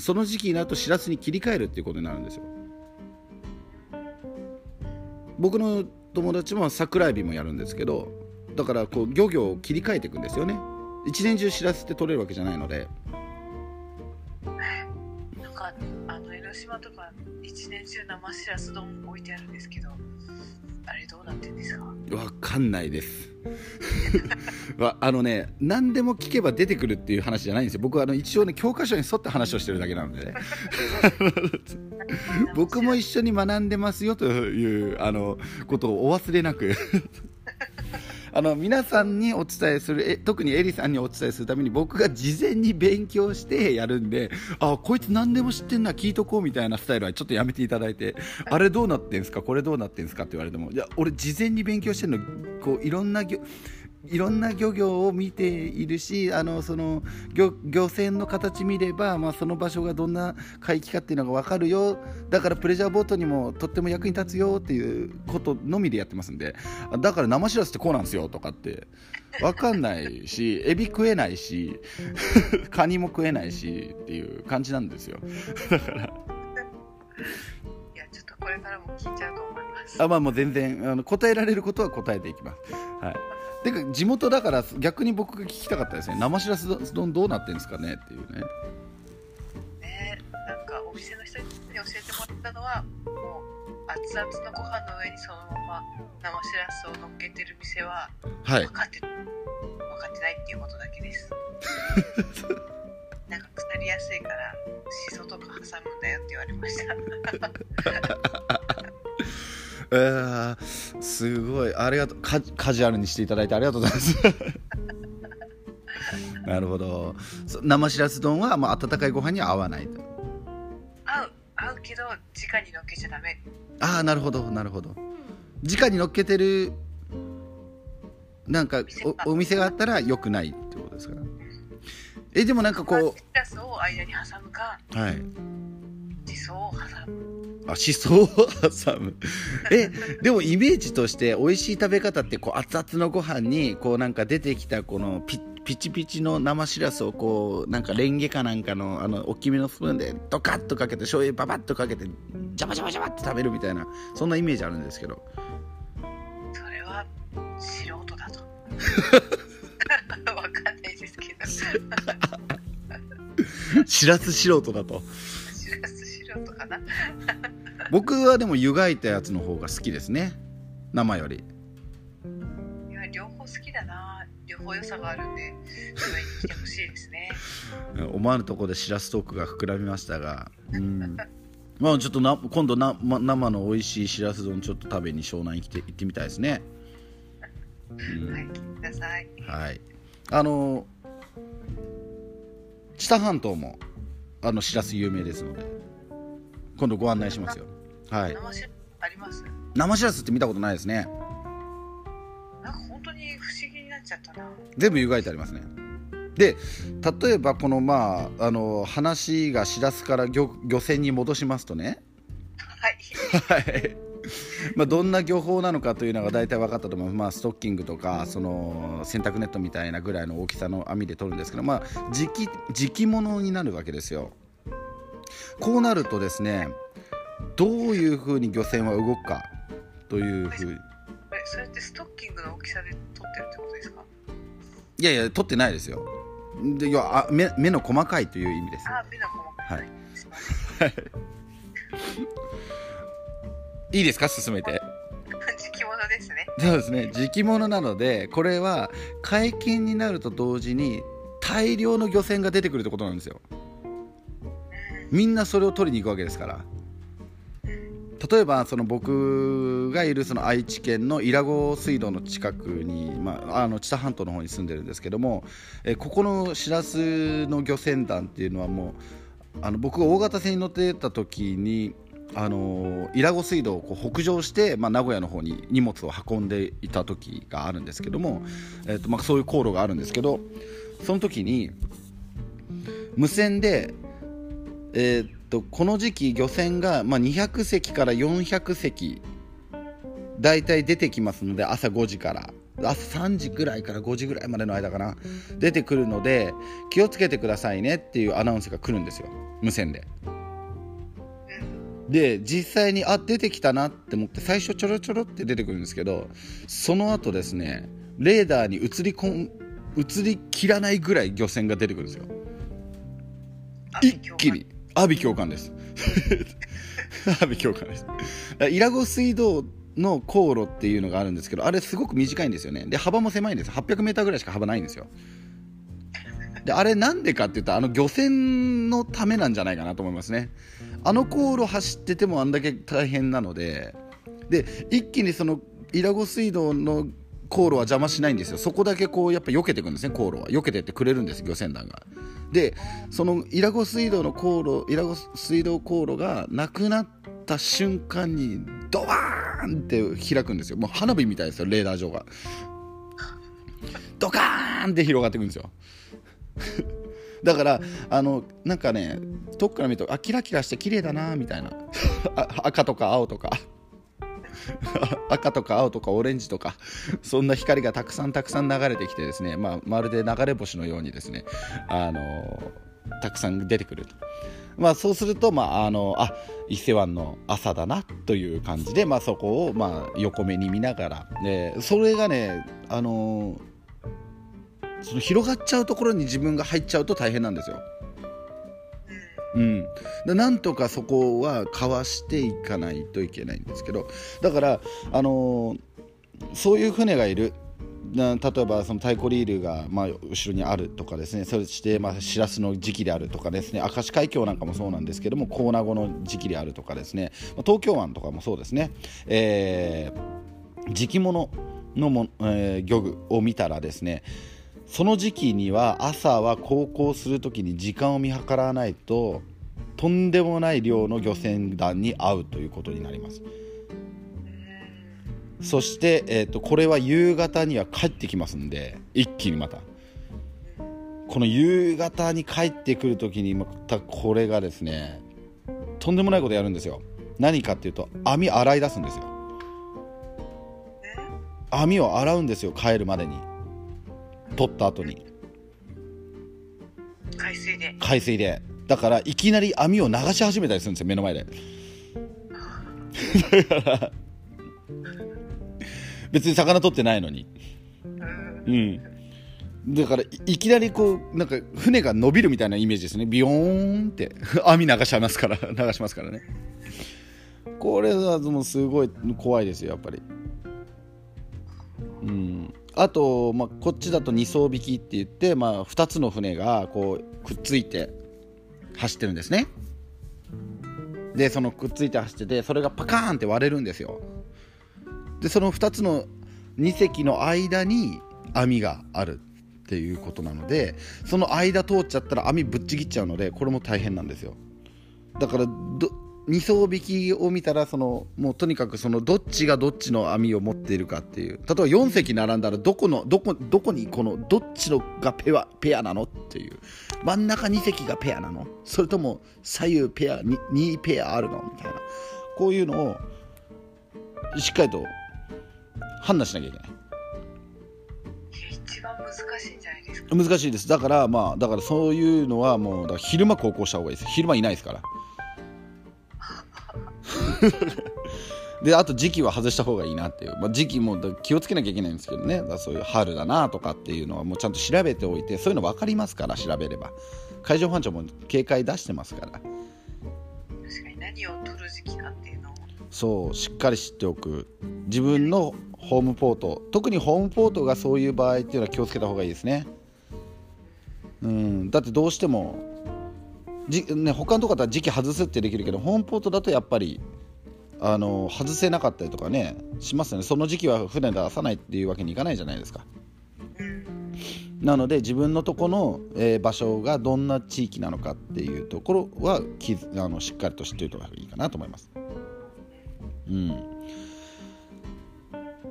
Speaker 1: その時期になるとしらすに切り替えるっていうことになるんですよ。僕の友達も桜エビもやるんですけどだからこう漁業を切り替えていくんですよね。一年中しらすって取れるわけじゃないので。
Speaker 2: なんかあの江ノ島とか一年中生しらす丼置いてあるんですけどあれどうなってんですか？
Speaker 1: わかんないです。[LAUGHS] あのね何でも聞けば出てくるっていう話じゃないんですよ。僕はあの一応ね教科書に沿って話をしてるだけなので、ね、[LAUGHS] 僕も一緒に学んでますよというあのことをお忘れなく。あの皆さんにお伝えするえ特にエリさんにお伝えするために僕が事前に勉強してやるんであこいつ何でも知ってんな聞いとこうみたいなスタイルはちょっとやめていただいて。あれどうなってんすか？これどうなってんすか？って言われてもいや俺事前に勉強してるのこういろんないろんな漁業を見ているしあのその漁漁船の形見れば、まあ、その場所がどんな海域かっていうのが分かるよ。だからプレジャーボートにもとっても役に立つよっていうことのみでやってますんで。だから生しらすってこうなんですよとかって。分かんないし [LAUGHS] エビ食えないし [LAUGHS] カニも食えないしっていう感じなんですよ。だから。
Speaker 2: いやちょっとこれからも聞いちゃうと思います。
Speaker 1: あまあもう全然あの答えられることは答えていきます。はいてか地元だから逆に僕が聞きたかったですね。生しらす丼どうなってんですかねっていうね。
Speaker 2: ねなんかお店の人に教えてもらったのはもう熱々のご飯の上にそのまま生しらすを乗っけてる店は
Speaker 1: はい。
Speaker 2: 分かって分かってないっていうことだけです。[LAUGHS] なんか腐りやすいからしそとか挟むんだよって言われました。
Speaker 1: えー、すごい。ありがとう。カカジュアルにしていただいてありがとうございます。[LAUGHS] なるほど。そ生しらす丼は、まあ、温かいご飯には合わないと。
Speaker 2: 合う合うけど直に乗っけちゃダメ。
Speaker 1: ああなるほどなるほど。直に乗っけてるなんかおお店があったら良くないってことですかえでもなんかこ
Speaker 2: しらすを間に挟むか
Speaker 1: うはい。
Speaker 2: しそを挟む
Speaker 1: あしそを挟む。えでもイメージとして美味しい食べ方ってこう熱々のご飯にこうなんか出てきたこのピピチピチの生しらすをこうなんかレンゲかなんかのあの大きめのスプーンでドカッとかけて醤油ババッとかけてジャバジャバジャバって食べるみたいなそんなイメージあるんですけど。
Speaker 2: それは素人だと。[LAUGHS] わかんないですけど。[LAUGHS]
Speaker 1: しらす素人だと
Speaker 2: しらす素人かな。
Speaker 1: 僕はでも湯がいたやつの方が好きですね。生より。
Speaker 2: いや両方好きだな。両方良さがあるんで上に来てほしいですね。[LAUGHS]
Speaker 1: 思わぬところでしらすトークが膨らみましたが、うん、まあちょっとな今度な、ま、生の美味しいしらす丼ちょっと食べに湘南に来て行ってみたいですね、うん。
Speaker 2: はい聞いてください。
Speaker 1: はい。あの知多半島もあのしらす有名ですので今度ご案内しますよ。はい。
Speaker 2: 生しらすあります？
Speaker 1: 生しらすって見たことないですね。
Speaker 2: なんか本当に不思議になっちゃったな。
Speaker 1: 全部湯がいてありますね。で例えばこのまああの話がしらすから漁漁船に戻しますとね。
Speaker 2: はい。
Speaker 1: はい。まあどんな漁法なのかというのが大体分かったと思います、まあ、ストッキングとかその洗濯ネットみたいなぐらいの大きさの網で取るんですけど、まあ、時期時期物になるわけですよこうなるとですねどういうふうに漁船は動くかというふう
Speaker 2: えそれってストッキングの大きさで撮ってるってことですか？
Speaker 1: いやいや取ってないですよ。で要はあ目目の細かいという意味です。
Speaker 2: あ目の細かい、
Speaker 1: はい
Speaker 2: すい。
Speaker 1: いいですか？進めて。[LAUGHS]
Speaker 2: 時期物ですね。
Speaker 1: そうですね。時期物なのでこれは解禁になると同時に大量の漁船が出てくるってことなんですよみんなそれを取りに行くわけですから。例えばその僕がいるその愛知県の伊良湖水道の近くに、まあ、あの知多半島の方に住んでるんですけどもえここのしらすの漁船団っていうのはもうあの僕が大型船に乗ってた時にあの伊良湖水道をこう北上して、まあ、名古屋の方に荷物を運んでいた時があるんですけども、えーとまあ、そういう航路があるんですけどその時に無線で、えー、とこの時期漁船が、まあ、200隻から400隻大体出てきますので朝5時から。朝3時ぐらいから5時ぐらいまでの間かな。出てくるので気をつけてくださいねっていうアナウンスが来るんですよ。無線で。で実際にあ出てきたなって思って最初ちょろちょろって出てくるんですけどその後ですねレーダーに映りこん映りきらないぐらい漁船が出てくるんですよ。一気に阿鼻教官です。[LAUGHS] 阿鼻教官です。伊良湖水道の航路っていうのがあるんですけどあれすごく短いんですよね。で幅も狭いんです。800m ぐらいしか幅ないんですよ。であれなんでかって言ったらあの漁船のためなんじゃないかなと思いますね。あの航路走っててもあんだけ大変なので。で一気にその伊良湖水道の航路は邪魔しないんですよ。そこだけこうやっぱ避けていくんですね航路は。避けてってくれるんです漁船団が。でその伊良湖水道の航路伊良湖水道航路がなくなった瞬間にドワーンって開くんですよ。もう花火みたいですよレーダー上が。ドカーンって広がっていくんですよ。[LAUGHS] だからあのなんかね遠くから見るとあキラキラして綺麗だなみたいな。[LAUGHS] 赤とか青とか。[LAUGHS] 赤とか青とかオレンジとかそんな光がたくさんたくさん流れてきてですね、まあ、まるで流れ星のようにですねあのたくさん出てくると。まあ、そうすると、まあ、あのあ伊勢湾の朝だなという感じで、まあ、そこを、まあ、横目に見ながらでそれがね、あのその広がっちゃうところに自分が入っちゃうと大変なんですよ。うん、なんとかそこはかわしていかないといけないんですけどだから、あのー、そういう船がいる。例えばその太鼓リールがまあ後ろにあるとかですね。そしてまあしらすの時期であるとかですね。明石海峡なんかもそうなんですけどもコーナゴの時期であるとかですね。東京湾とかもそうですね、えー、時期物のも、えー、漁具を見たらですねその時期には朝は航行する時に時間を見計らわないととんでもない量の漁船団に会うということになります。そして、えーと、これは夕方には帰ってきますんで一気にまた。この夕方に帰ってくる時にまたこれがですねとんでもないことやるんですよ。何かっていうと網洗い出すんですよ。網を洗うんですよ帰るまでに。取った後に。
Speaker 2: 海水で。
Speaker 1: 海水で。だからいきなり網を流し始めたりするんですよ目の前で。だから別に魚取ってないのに。うん。だからいきなりこうなんか船が伸びるみたいなイメージですね。ビヨーンって。網流しますから [LAUGHS] 流しますからね。これはもうすごい怖いですよやっぱり。うんあと、まあ、こっちだと2艘引きって言って、まあ、2つの船がこうくっついて走ってるんですね。でそのくっついて走っててそれがパカーンって割れるんですよ。でその2つの2隻の間に網があるっていうことなのでその間通っちゃったら網ぶっちぎっちゃうのでこれも大変なんですよ。だから2層引きを見たらそのもうとにかくそのどっちがどっちの網を持っているかっていう。例えば4隻並んだらどこのどこどこにこのどっちのがペアペアなのっていう。真ん中2隻がペアなの。それとも左右ペア 2, 2ペアあるのみたいな。こういうのをしっかりと判断しなきゃいけない。
Speaker 2: 一番難しいんじゃないです
Speaker 1: か？難しいです。だからまあだからそういうのはもうだから昼間航行した方がいいです。昼間いないですからであと時期は外した方がいいなっていう、まあ、時期も気をつけなきゃいけないんですけどね。だそういう春だなとかっていうのはもうちゃんと調べておいてそういうの分かりますから調べれば。海上保安庁も警戒出してますから。確か
Speaker 2: に何を取る時期かっていうのを。
Speaker 1: そうしっかり知っておく。自分のホームポート。特にホームポートがそういう場合っていうのは気をつけた方がいいですね。うん。だってどうしてもじ、ね、他のとこだったら時期外すってできるけどホームポートだとやっぱりあの外せなかったりとかねしますよねその時期は船出さないっていうわけにいかないじゃないですか。なので自分のとこの、えー、場所がどんな地域なのかっていうところはきあのしっかりと知っておいた方がいいかなと思います。うん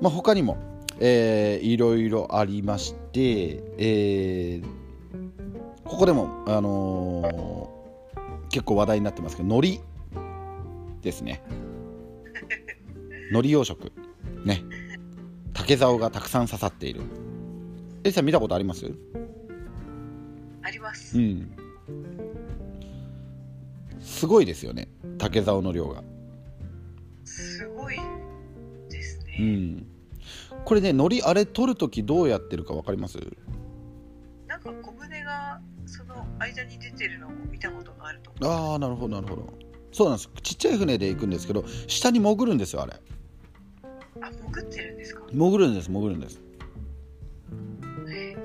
Speaker 1: まあ、他にも、えー、いろいろありまして、えー、ここでも、あの結構話題になってますけど海苔ですね。海苔養殖。ね。竹竿がたくさん刺さっている。エリさん見たことあります？
Speaker 2: あります。
Speaker 1: うん。すごいですよね。竹竿の量が。
Speaker 2: すごいですね。
Speaker 1: うん。これね海苔あれ取る時どうやってるか分かります？
Speaker 2: なんか小舟がその間に出てるのを見たことがあると
Speaker 1: ああなるほどなるほど。そうなんです。ちっちゃい船で行くんですけど下に潜るんですよあれ。
Speaker 2: あ潜ってるんですか？
Speaker 1: 潜るんです潜るんです。
Speaker 2: え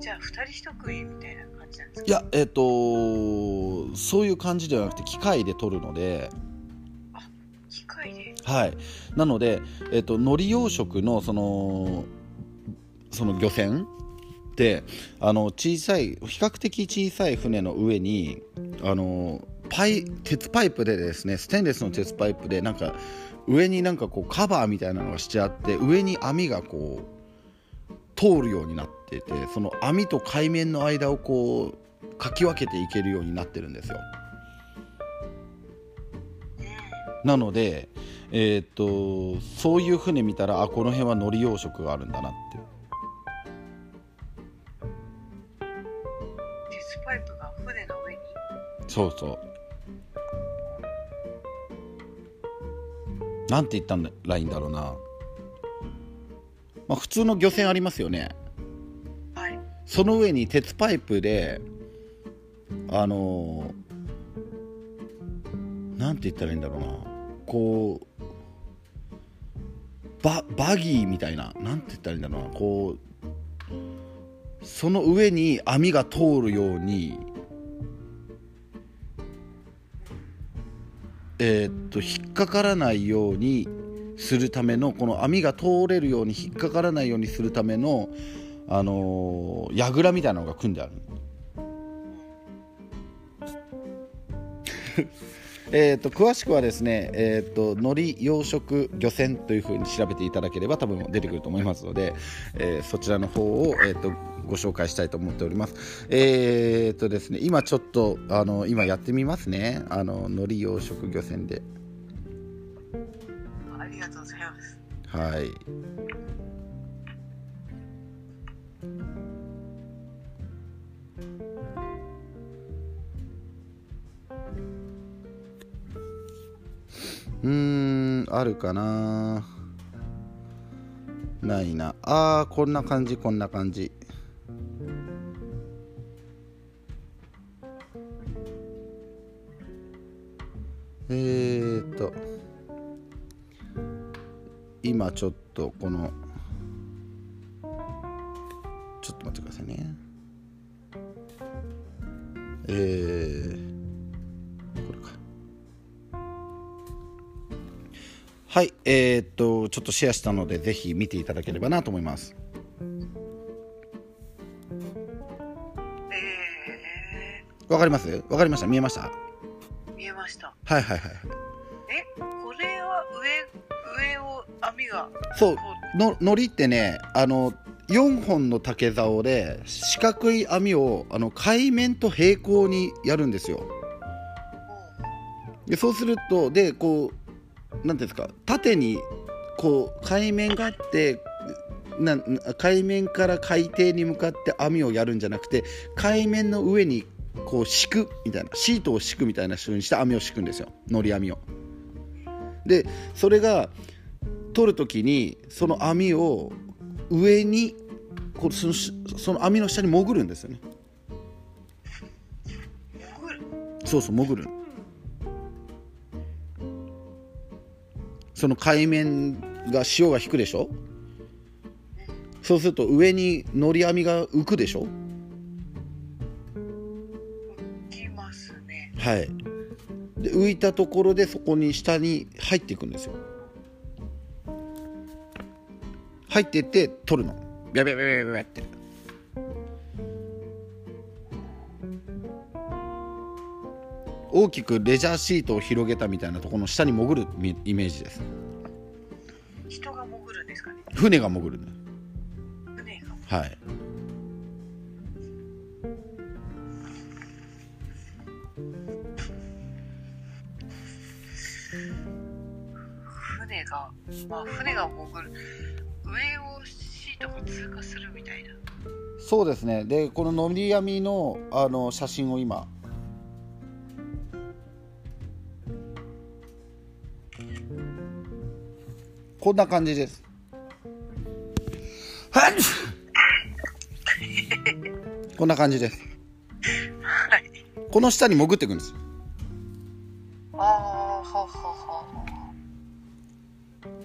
Speaker 2: じゃあ2人1組みたいな感じなんですか？
Speaker 1: いやえっ、ー、とそういう感じではなくて機械で取るので。
Speaker 2: あ機械で？
Speaker 1: はい。なので、えーと、海苔養殖のそのその漁船ってあの小さい比較的小さい船の上にあのパイ鉄パイプでですねステンレスの鉄パイプでなんか上になんかこうカバーみたいなのがしてあって上に網がこう通るようになってていてその網と海面の間をこうかき分けていけるようになってるんですよ。なのでえー、っとそういう船見たらあこの辺は海苔養殖があるんだなってそうそう。なんて言ったらいいんだろうな、まあ、普通の漁船ありますよね。
Speaker 2: はい。
Speaker 1: その上に鉄パイプであのなんて言ったらいいんだろうな。こうババギーみたいな。なんて言ったらいいんだろうな。こうその上に網が通るようにえーっと引っかからないようにするためのこの網が通れるように引っかからないようにするためのあのー、櫓みたいなのが組んである [LAUGHS] えーと詳しくはですね、えーと海苔養殖漁船というふうに調べていただければ多分出てくると思いますので、えーそちらの方を、えー、とご紹介したいと思っております。えーとですね、今ちょっとあの今やってみますね。あの海苔養殖漁船で。
Speaker 2: ありがとうございます。
Speaker 1: はい。うーんあるかな。ないな。あーこんな感じこんな感じえーっと今ちょっとこのちょっと待ってくださいね。えー、これか。はいえー、っとちょっとシェアしたのでぜひ見ていただければなと思います。
Speaker 2: え
Speaker 1: わかります？わかりました？見えました？
Speaker 2: ー、見えました
Speaker 1: はいはいはい
Speaker 2: えこれは上上を網が
Speaker 1: そう
Speaker 2: こ
Speaker 1: の海苔ってねあの4本の竹竿で四角い網をあの海面と平行にやるんですよ。でそうするとでこうなんていうんですか縦にこう海面があってな海面から海底に向かって網をやるんじゃなくて海面の上にこう敷くみたいなシートを敷くみたいな風にして網を敷くんですよ。のり網を。でそれが取る時にその網を上にこうそのその網の下に潜るんですよね。そうそう潜るその海面が潮が引くでしょ？そうすると上にのり網が浮くでしょ？はい。で浮いたところでそこに下に入っていくんですよ。入っていって取るの。ビャビャビャビャビャって。大きくレジャーシートを広げたみたいなところの下に潜るみイメージです。
Speaker 2: 人が潜るんですかね。
Speaker 1: 船が潜るの。
Speaker 2: 船が
Speaker 1: はい
Speaker 2: がまあ船が潜る上をシートが通過するみたいな。
Speaker 1: そうですね。でこののり網のあの写真を今。こんな感じです。は [LAUGHS] いこんな感じです。
Speaker 2: はい。
Speaker 1: この下に潜っていくんです
Speaker 2: ああははは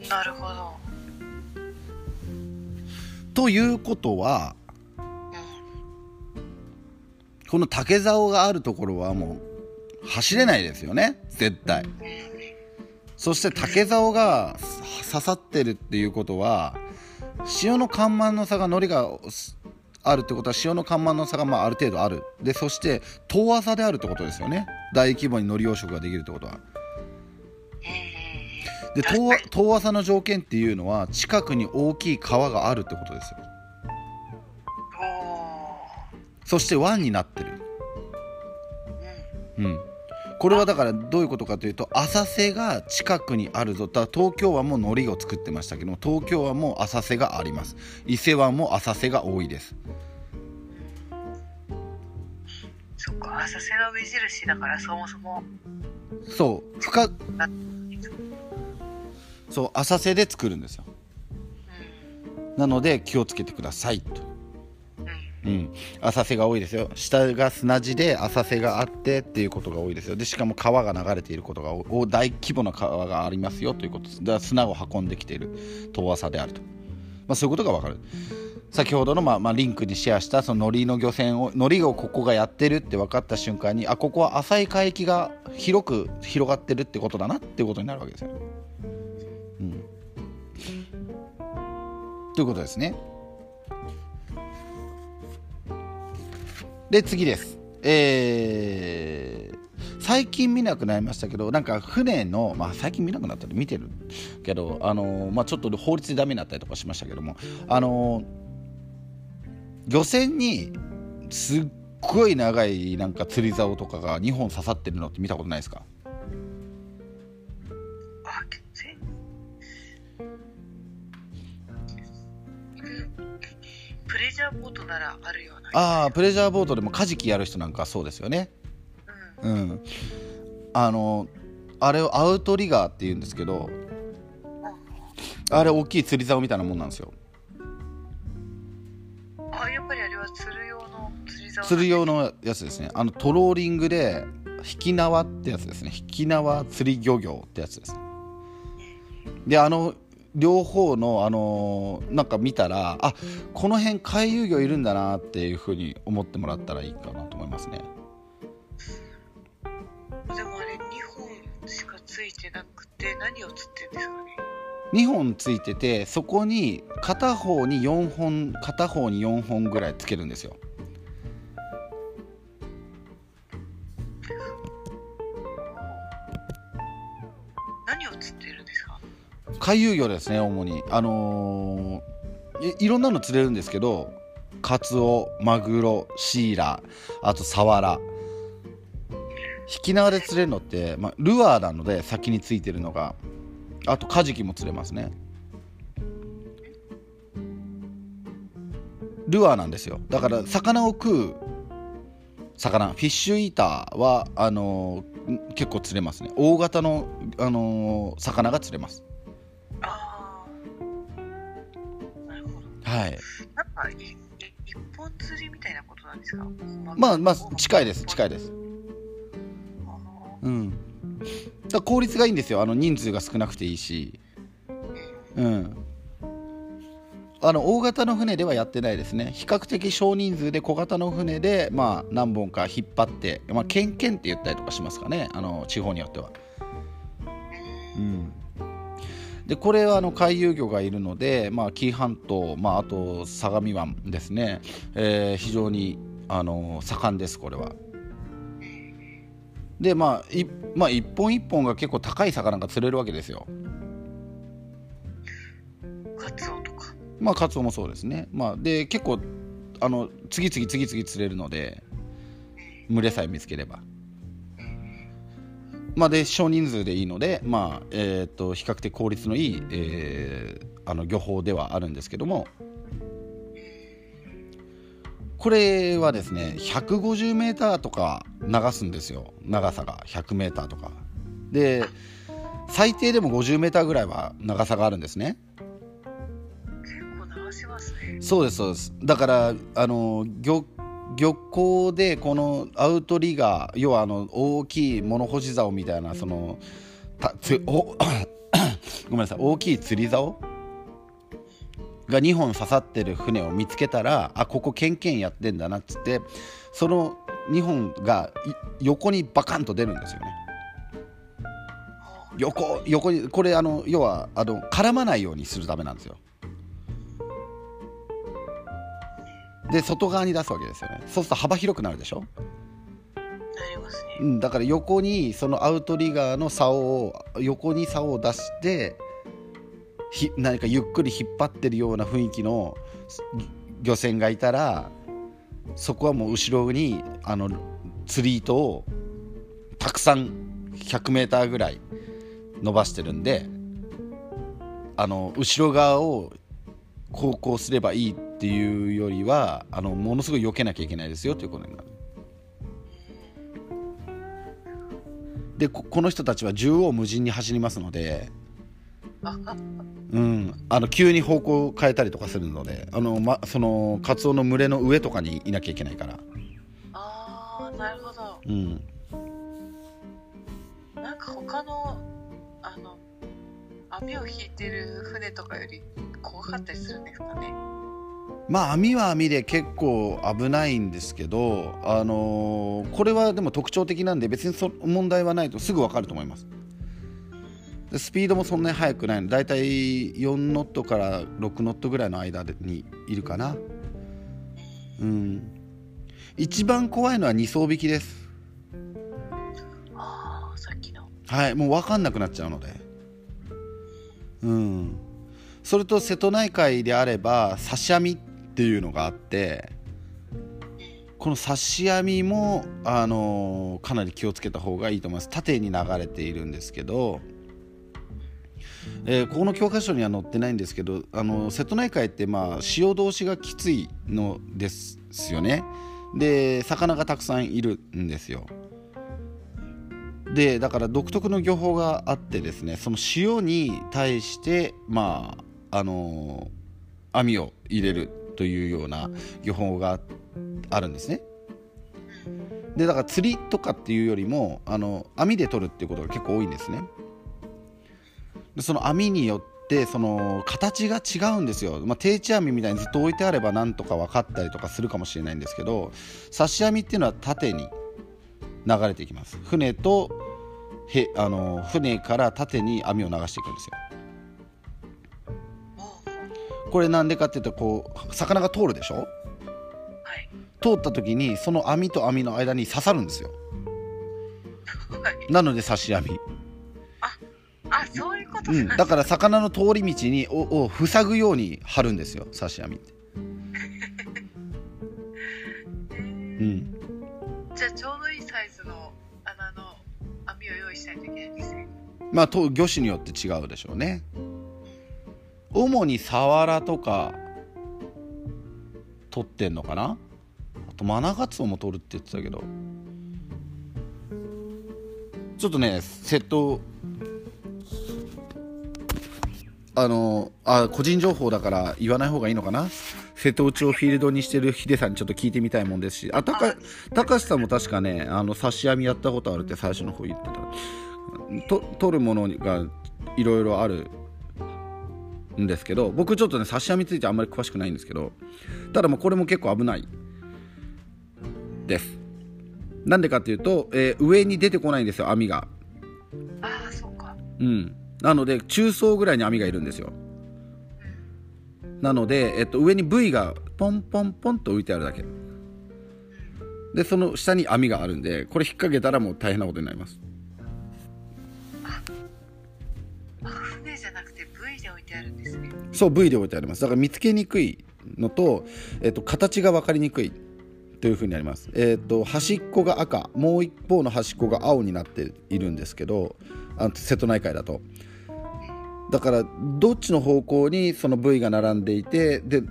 Speaker 2: なるほど。
Speaker 1: ということは
Speaker 2: うん。
Speaker 1: この竹竿があるところはもう走れないですよね。絶対。そして竹竿が刺さってるっていうことは潮の干満の差が海苔があるってことは潮の干満の差がまあある程度ある。でそして遠浅であるってことですよね。大規模に海苔養殖ができるってことはで遠遠浅の条件っていうのは近くに大きい川があるってことですよ。
Speaker 2: お
Speaker 1: そして湾になってる、
Speaker 2: うん。
Speaker 1: うん、これはだからどういうことかというと浅瀬が近くにあるぞ。だ東京湾も海苔を作ってましたけども東京湾も浅瀬があります。伊勢湾も浅瀬が多いです。
Speaker 2: そっか浅瀬の目印だからそもそも。
Speaker 1: そう。深
Speaker 2: な
Speaker 1: そう浅瀬で作るんですよ。
Speaker 2: う
Speaker 1: なので気をつけてくださいと、
Speaker 2: んうん。
Speaker 1: うん、浅瀬が多いですよ。下が砂地で浅瀬があってっていうことが多いですよ。でしかも川が流れていることがお大規模な川がありますよ。ということです。だから砂を運んできている遠浅であると、まあ、そういうことが分かる。先ほどの、まあまあ、リンクにシェアしたその海苔の漁船を海苔をここがやってるって分かった瞬間にあここは浅い海域が広く広がってるってことだなっていうことになるわけですよ、うということですね。で次です。えー最近見なくなりましたけどなんか船の、まあ、最近見なくなったり見てるけど、あのまあ、ちょっと法律でダメになったりとかしましたけども、あの漁船にすっごい長いなんか釣り竿とかが2本刺さってるのって見たことないですか？
Speaker 2: プレジャーボートならあるような
Speaker 1: ああプレジャーボートでもカジキやる人なんかはそうですよね。
Speaker 2: うん。
Speaker 1: うん。あのあれをアウトリガーって言うんですけどあれ大きい釣り竿みたいなもんなんですよ。
Speaker 2: あやっぱりあれは釣る用の釣り竿
Speaker 1: 釣る用のやつですね。あのトローリングで引き縄ってやつですね。引き縄釣り漁業ってやつですね。であの両方のあのなんか見たらあこの辺回遊魚いるんだなっていうふうに思ってもらったらいいかなと思いますね。
Speaker 2: でもあれ2本しかついてなくて何を釣ってんですかね
Speaker 1: ？2本ついててそこに片方に4本片方に4本ぐらいつけるんですよ回遊魚ですね主に。あのーいろんなの釣れるんですけどカツオマグロシイラあとサワラ。引き縄で釣れるのって、まあ、ルアーなので先についてるのが。あとカジキも釣れますね。ルアーなんですよ。だから魚を食う魚フィッシュイーターはあのー結構釣れますね。大型の、あのー魚が釣れます。はい。
Speaker 2: なんか一本釣りみたいなことなんですか？
Speaker 1: まあまあ近いです近いです。
Speaker 2: あ
Speaker 1: うん。だ効率がいいんですよ。あの人数が少なくていいし。うん。あの大型の船ではやってないですね。比較的少人数で小型の船でまあ何本か引っ張ってまあケンケンって言ったりとかしますかね。あの地方によっては。
Speaker 2: うん
Speaker 1: でこれはあの回遊魚がいるので、まあ、紀伊半島、まあ、あと相模湾ですね、えー非常にあの盛んですこれは。でまあいまあ一本一本が結構高い魚が釣れるわけですよ。
Speaker 2: カツオとか？
Speaker 1: まあカツオもそうですね。まあ、で結構あの次々次々釣れるので群れさえ見つければ。まあ、で少人数でいいので、まあえー、と比較的効率のいい、えーあの漁法ではあるんですけどもこれはですね 150m とか流すんですよ。長さが。100m とか。で最低でも 50m ぐらいは長さがあるんですね。
Speaker 2: 結構流しますね。
Speaker 1: そうですそうです。だからあの漁漁港でこのアウトリガー要はあの大きい物干し竿みたいなその [COUGHS] ごめんなさい大きい釣り竿？が2本刺さってる船を見つけたらあここケンケンやってんだなっつってその2本が横にバカンと出るんですよね。横横にこれあの要はあの絡まないようにするためなんですよ。で外側に出すわけですよね。そうすると幅広くなるでしょ、
Speaker 2: なりますね。
Speaker 1: うん、だから横にそのアウトリガーの竿を横に竿を出してひ何かゆっくり引っ張ってるような雰囲気の漁船がいたらそこはもう後ろにあの釣り糸をたくさん 100m ぐらい伸ばしてるんであの後ろ側を航行すればいいっていうよりはあのものすごい避けなきゃいけないですよということになる。でここの人たちは縦横無尽に走りますので、うん、あの急に方向を変えたりとかするのであの、ま、そのカツオの群れの上とかにいなきゃいけないから。
Speaker 2: ああなるほど
Speaker 1: うん
Speaker 2: なんか他のあの網を引いてる船とかより怖かったりするんですかね。
Speaker 1: まあ網は網で結構危ないんですけど、あのーこれはでも特徴的なんで別にそ問題はないとすぐ分かると思います。でスピードもそんなに速くないのだいたい4ノットから6ノットぐらいの間でにいるかな。うん。一番怖いのは2層引きです。
Speaker 2: ああさっきの。
Speaker 1: はいもう分かんなくなっちゃうので。うんそれと瀬戸内海であれば刺し網っていうのがあってこの刺し網も、あのーかなり気をつけた方がいいと思います。縦に流れているんですけど、えーここの教科書には載ってないんですけど、あの瀬戸内海ってまあ潮通しがきついのですよね。で魚がたくさんいるんですよ。でだから独特の漁法があってですねその潮に対してまああの網を入れるというような漁法があるんですね。でだから釣りとかっていうよりもあの網で取るっていうことが結構多いんですね。でその網によってその形が違うんですよ、まあ、定置網みたいにずっと置いてあればなんとか分かったりとかするかもしれないんですけど刺し網っていうのは縦に流れていきます。船とへあの船から縦に網を流していくんですよ。これなんでかっていうとこう魚が通るでしょ？
Speaker 2: はい。
Speaker 1: 通った時にその網と網の間に刺さるんですよ。
Speaker 2: はい。
Speaker 1: なので刺し網、
Speaker 2: あそういうこと
Speaker 1: うん、だから魚の通り道にをを塞ぐように張るんですよ刺し網って、[LAUGHS] うん、
Speaker 2: じゃあちょうどいいサイズの穴の網を用意しないといけないんですね。
Speaker 1: まあと魚種によって違うでしょうね主にサワラとか取ってんのかな？あとマナガツオも取るって言ってたけど。ちょっとね瀬戸あのあ個人情報だから言わない方がいいのかな？瀬戸内をフィールドにしてるヒデさんにちょっと聞いてみたいもんですし。あたか高橋さんも確かねあの刺し網やったことあるって最初の方言ってた。と取るものがいろいろあるんですけど僕ちょっとね刺し網についてあんまり詳しくないんですけどただまあこれも結構危ない。です。なんでかっていうと、えー上に出てこないんですよ網が。
Speaker 2: ああそうか。
Speaker 1: うん。なので中層ぐらいに網がいるんですよ。なので、えっと、上にブイがポンポンポンと浮いてあるだけ。でその下に網があるんでこれ引っ掛けたらもう大変なことになりますそう V で置いてあります。だから見つけにくいのと、えっと、形が分かりにくいというふうになります、えっと、端っこが赤。もう一方の端っこが青になっているんですけどあの瀬戸内海だと。だからどっちの方向にその部位が並んでいてで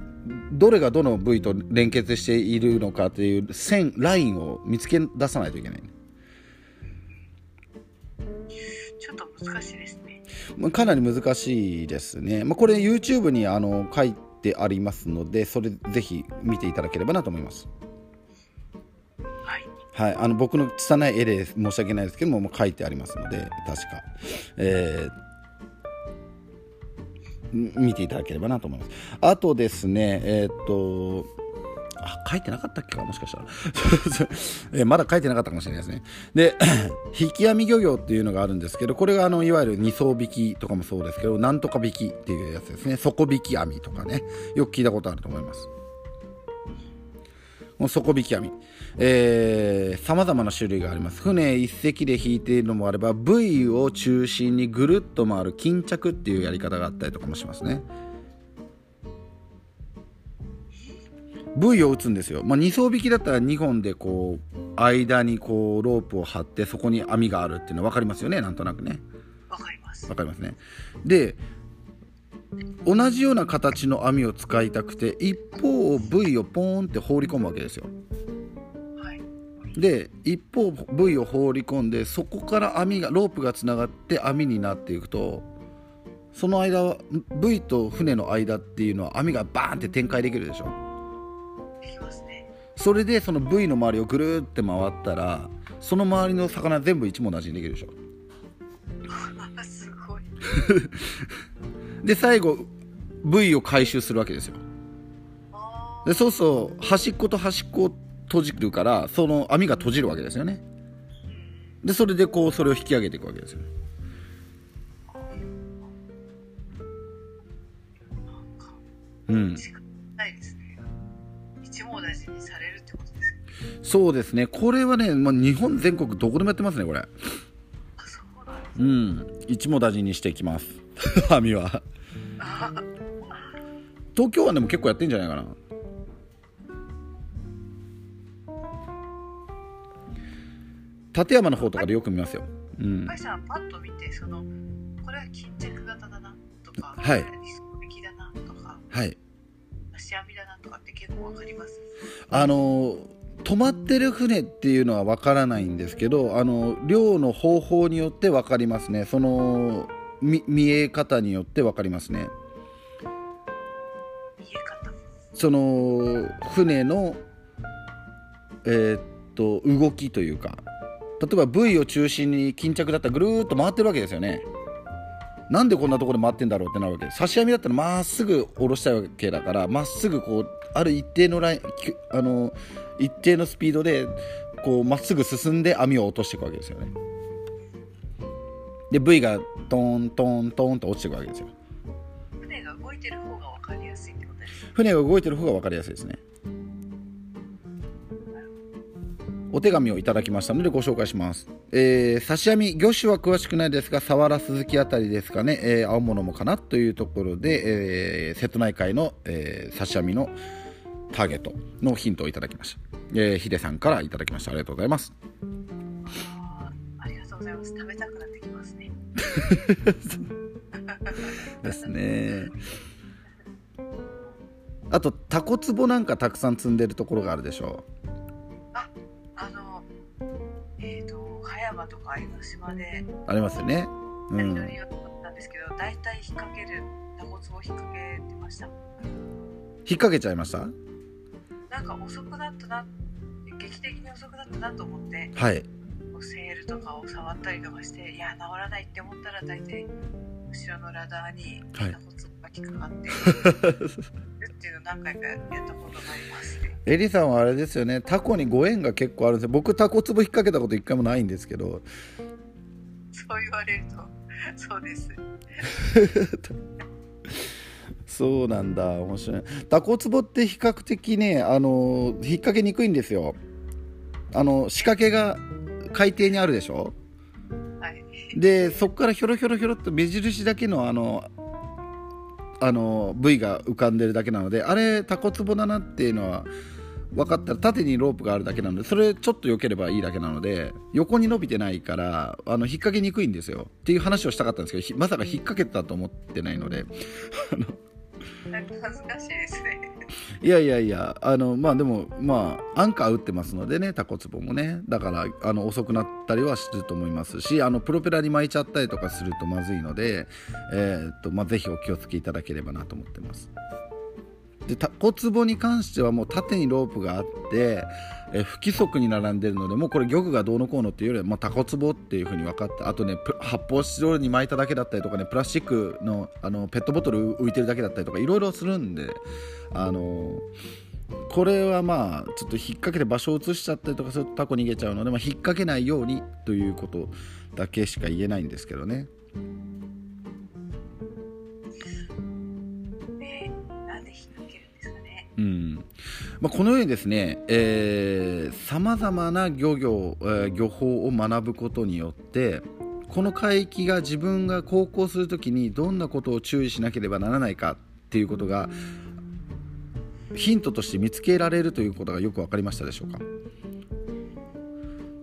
Speaker 1: どれがどの部位と連結しているのかという線ラインを見つけ出さないといけない。
Speaker 2: ちょっと難しいですね。
Speaker 1: かなり難しいですね、まあ、これ YouTube にあの書いてありますのでそれぜひ見ていただければなと思います。
Speaker 2: はい。
Speaker 1: はい、あの僕の拙い絵で申し訳ないですけどももう書いてありますので確か、えーみ見ていただければなと思います。あとですねえーっとあ書いてなかったっけかもしかしたら、[LAUGHS] えまだ書いてなかったかもしれないですね。で [CLEARS THROAT] 引き網漁業っていうのがあるんですけどこれがあのいわゆる二層引きとかもそうですけどなんとか引きっていうやつですね。底引き網とかね。よく聞いたことあると思います。もう底引き網。さまざまな種類があります。船一隻で引いているのもあれば部位を中心にぐるっと回る巾着っていうやり方があったりとかもしますね。ブイを打つんですよ、まあ、2層引きだったら2本でこう間にこうロープを張ってそこに網があるっていうの分かりますよね。なんとなくね。
Speaker 2: わかります。
Speaker 1: わかりますね。で同じような形の網を使いたくて一方を V をポーンって放り込むわけですよ。
Speaker 2: はい。
Speaker 1: で一方 V を放り込んでそこから網がロープがつながって網になっていくとその間は V と船の間っていうのは網がバーンって展開できるでしょそれでその V の周りをぐるーって回ったらその周りの魚全部一網打尽にできるでしょ。[LAUGHS]
Speaker 2: すごい。
Speaker 1: で最後 V を回収するわけですよ。
Speaker 2: あ
Speaker 1: でそうそう端っこと端っこを閉じるからその網が閉じるわけですよね。でそれでこうそれを引き上げていくわけですよ。うん。
Speaker 2: 一網打尽にさ
Speaker 1: そうですね。これはね、まあ、日本全国どこでもやってますねこれ。
Speaker 2: うなん。
Speaker 1: 一網打尽にしていきます。[LAUGHS] 網は。
Speaker 2: あ
Speaker 1: 東京湾でも結構やってんじゃないかな。立山の方とかでよく見ますよ。うん。
Speaker 2: 高橋さんパッと見てそのこれは巾着型だなとか
Speaker 1: はい。
Speaker 2: これは理想的だなとか
Speaker 1: はい。
Speaker 2: 足網だなとかって結構わかります？
Speaker 1: あの止まってる船っていうのは分からないんですけどあの漁の方法によって分かりますね。その見見え方によって分かりますね。
Speaker 2: 見え方。
Speaker 1: その船のえーっと動きというか例えば V を中心に巾着だったらぐるーっと回ってるわけですよねなんでこんなところで回ってんだろうってなるわけ。刺し網だったらまっすぐ下ろしたいわけだからまっすぐこうある一定のラインきあの一定のスピードでこうまっすぐ進んで網を落としていくわけですよね。で V がトントントンと落ちていくわけですよ。
Speaker 2: 船が動いてる方がわかりやすいってことです
Speaker 1: 船が動いてる方が分かりやすいですねお手紙をいただきましたのでご紹介します、えー、刺し網魚種は詳しくないですが佐原鈴木あたりですかね、えー青物もかなというところで、えー瀬戸内海の、えー刺し網のターゲットのヒントをいただきました、えー、ヒデさんからいただきました。ありがとうございます。
Speaker 2: ありがとうございます。食べたくなってきますね。[LAUGHS]
Speaker 1: ですね。あとタコツボなんかたくさん積んでるところがあるでしょ
Speaker 2: あのえっ、と葉山とか江ノ島で
Speaker 1: うありますよね。う
Speaker 2: 何
Speaker 1: ん。
Speaker 2: 乗りよったんですけど、大体引っ掛けるタコツボ引っ掛けてました。
Speaker 1: 引っ掛けちゃいました？
Speaker 2: なんか遅くなったな劇的に遅くなったなと思って。
Speaker 1: はい
Speaker 2: こうセールとかを触ったりとかしていや治らないって思ったら大体後ろのラダーに
Speaker 1: はい。
Speaker 2: タコツボが引っかかってるっていうのを何回かやったことがありますね。
Speaker 1: エリさんはあれですよね。タコにご縁が結構あるんですよ。僕タコツボ引っ掛けたこと一回もないんですけど。
Speaker 2: そう言われるとそうです。
Speaker 1: そうなんだ。面白い。タコツボって比較的ねあの引っ掛けにくいんですよ。あの仕掛けが海底にあるでしょ？
Speaker 2: はい。
Speaker 1: でそこからひょろひょろひょろっと目印だけのあのあの部位が浮かんでるだけなのであれタコツボだなっていうのは分かったら縦にロープがあるだけなのでそれちょっと避ければいいだけなので横に伸びてないからあの引っ掛けにくいんですよ。っていう話をしたかったんですけどひまさか引っ掛けてたと思ってないので
Speaker 2: 恥ずかしいですね。
Speaker 1: いやいやいやあのまあでもまあアンカー打ってますのでねタコツボもね。だからあの遅くなったりはすると思いますしあのプロペラに巻いちゃったりとかするとまずいので、えーっとまあ、ぜひお気をつけいただければなと思ってます。でタコツボに関してはもう縦にロープがあって、え不規則に並んでるのでもうこれ玉がどうのこうのっていうよりは、まあ、タコツボっていうふうに分かった。あとね発泡スチロールに巻いただけだったりとかねプラスチックのあのペットボトル浮いてるだけだったりとかいろいろするんであのこれはまあちょっと引っ掛けて場所を移しちゃったりとかするとタコ逃げちゃうので、まあ、引っ掛けないようにということだけしか言えないんですけど
Speaker 2: ね。
Speaker 1: うん。まあ、このようにですねさまざまな漁業、えー漁法を学ぶことによってこの海域が自分が航行するときにどんなことを注意しなければならないかっていうことがヒントとして見つけられるということがよく分かりましたでしょうか？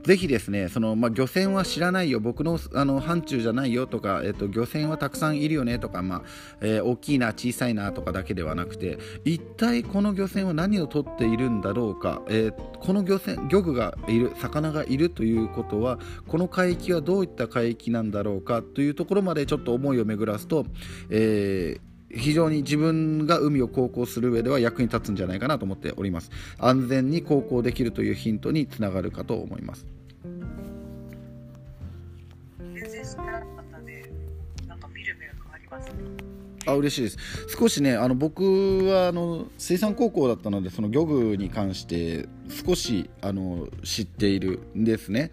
Speaker 1: ぜひですねその、まあ、漁船は知らないよ僕のあの範疇じゃないよとか、えっと、漁船はたくさんいるよねとか、まあえー、大きいな小さいなとかだけではなくて一体この漁船は何を取っているんだろうか、えー、この漁船漁具がいる魚がいるということはこの海域はどういった海域なんだろうかというところまでちょっと思いを巡らすと、えー非常に自分が海を航行する上では役に立つんじゃないかなと思っております。安全に航行できるというヒントにつながるかと思います。あ嬉しいです。少しねあの僕はあの水産高校だったのでその漁具に関して少しあの知っているんですね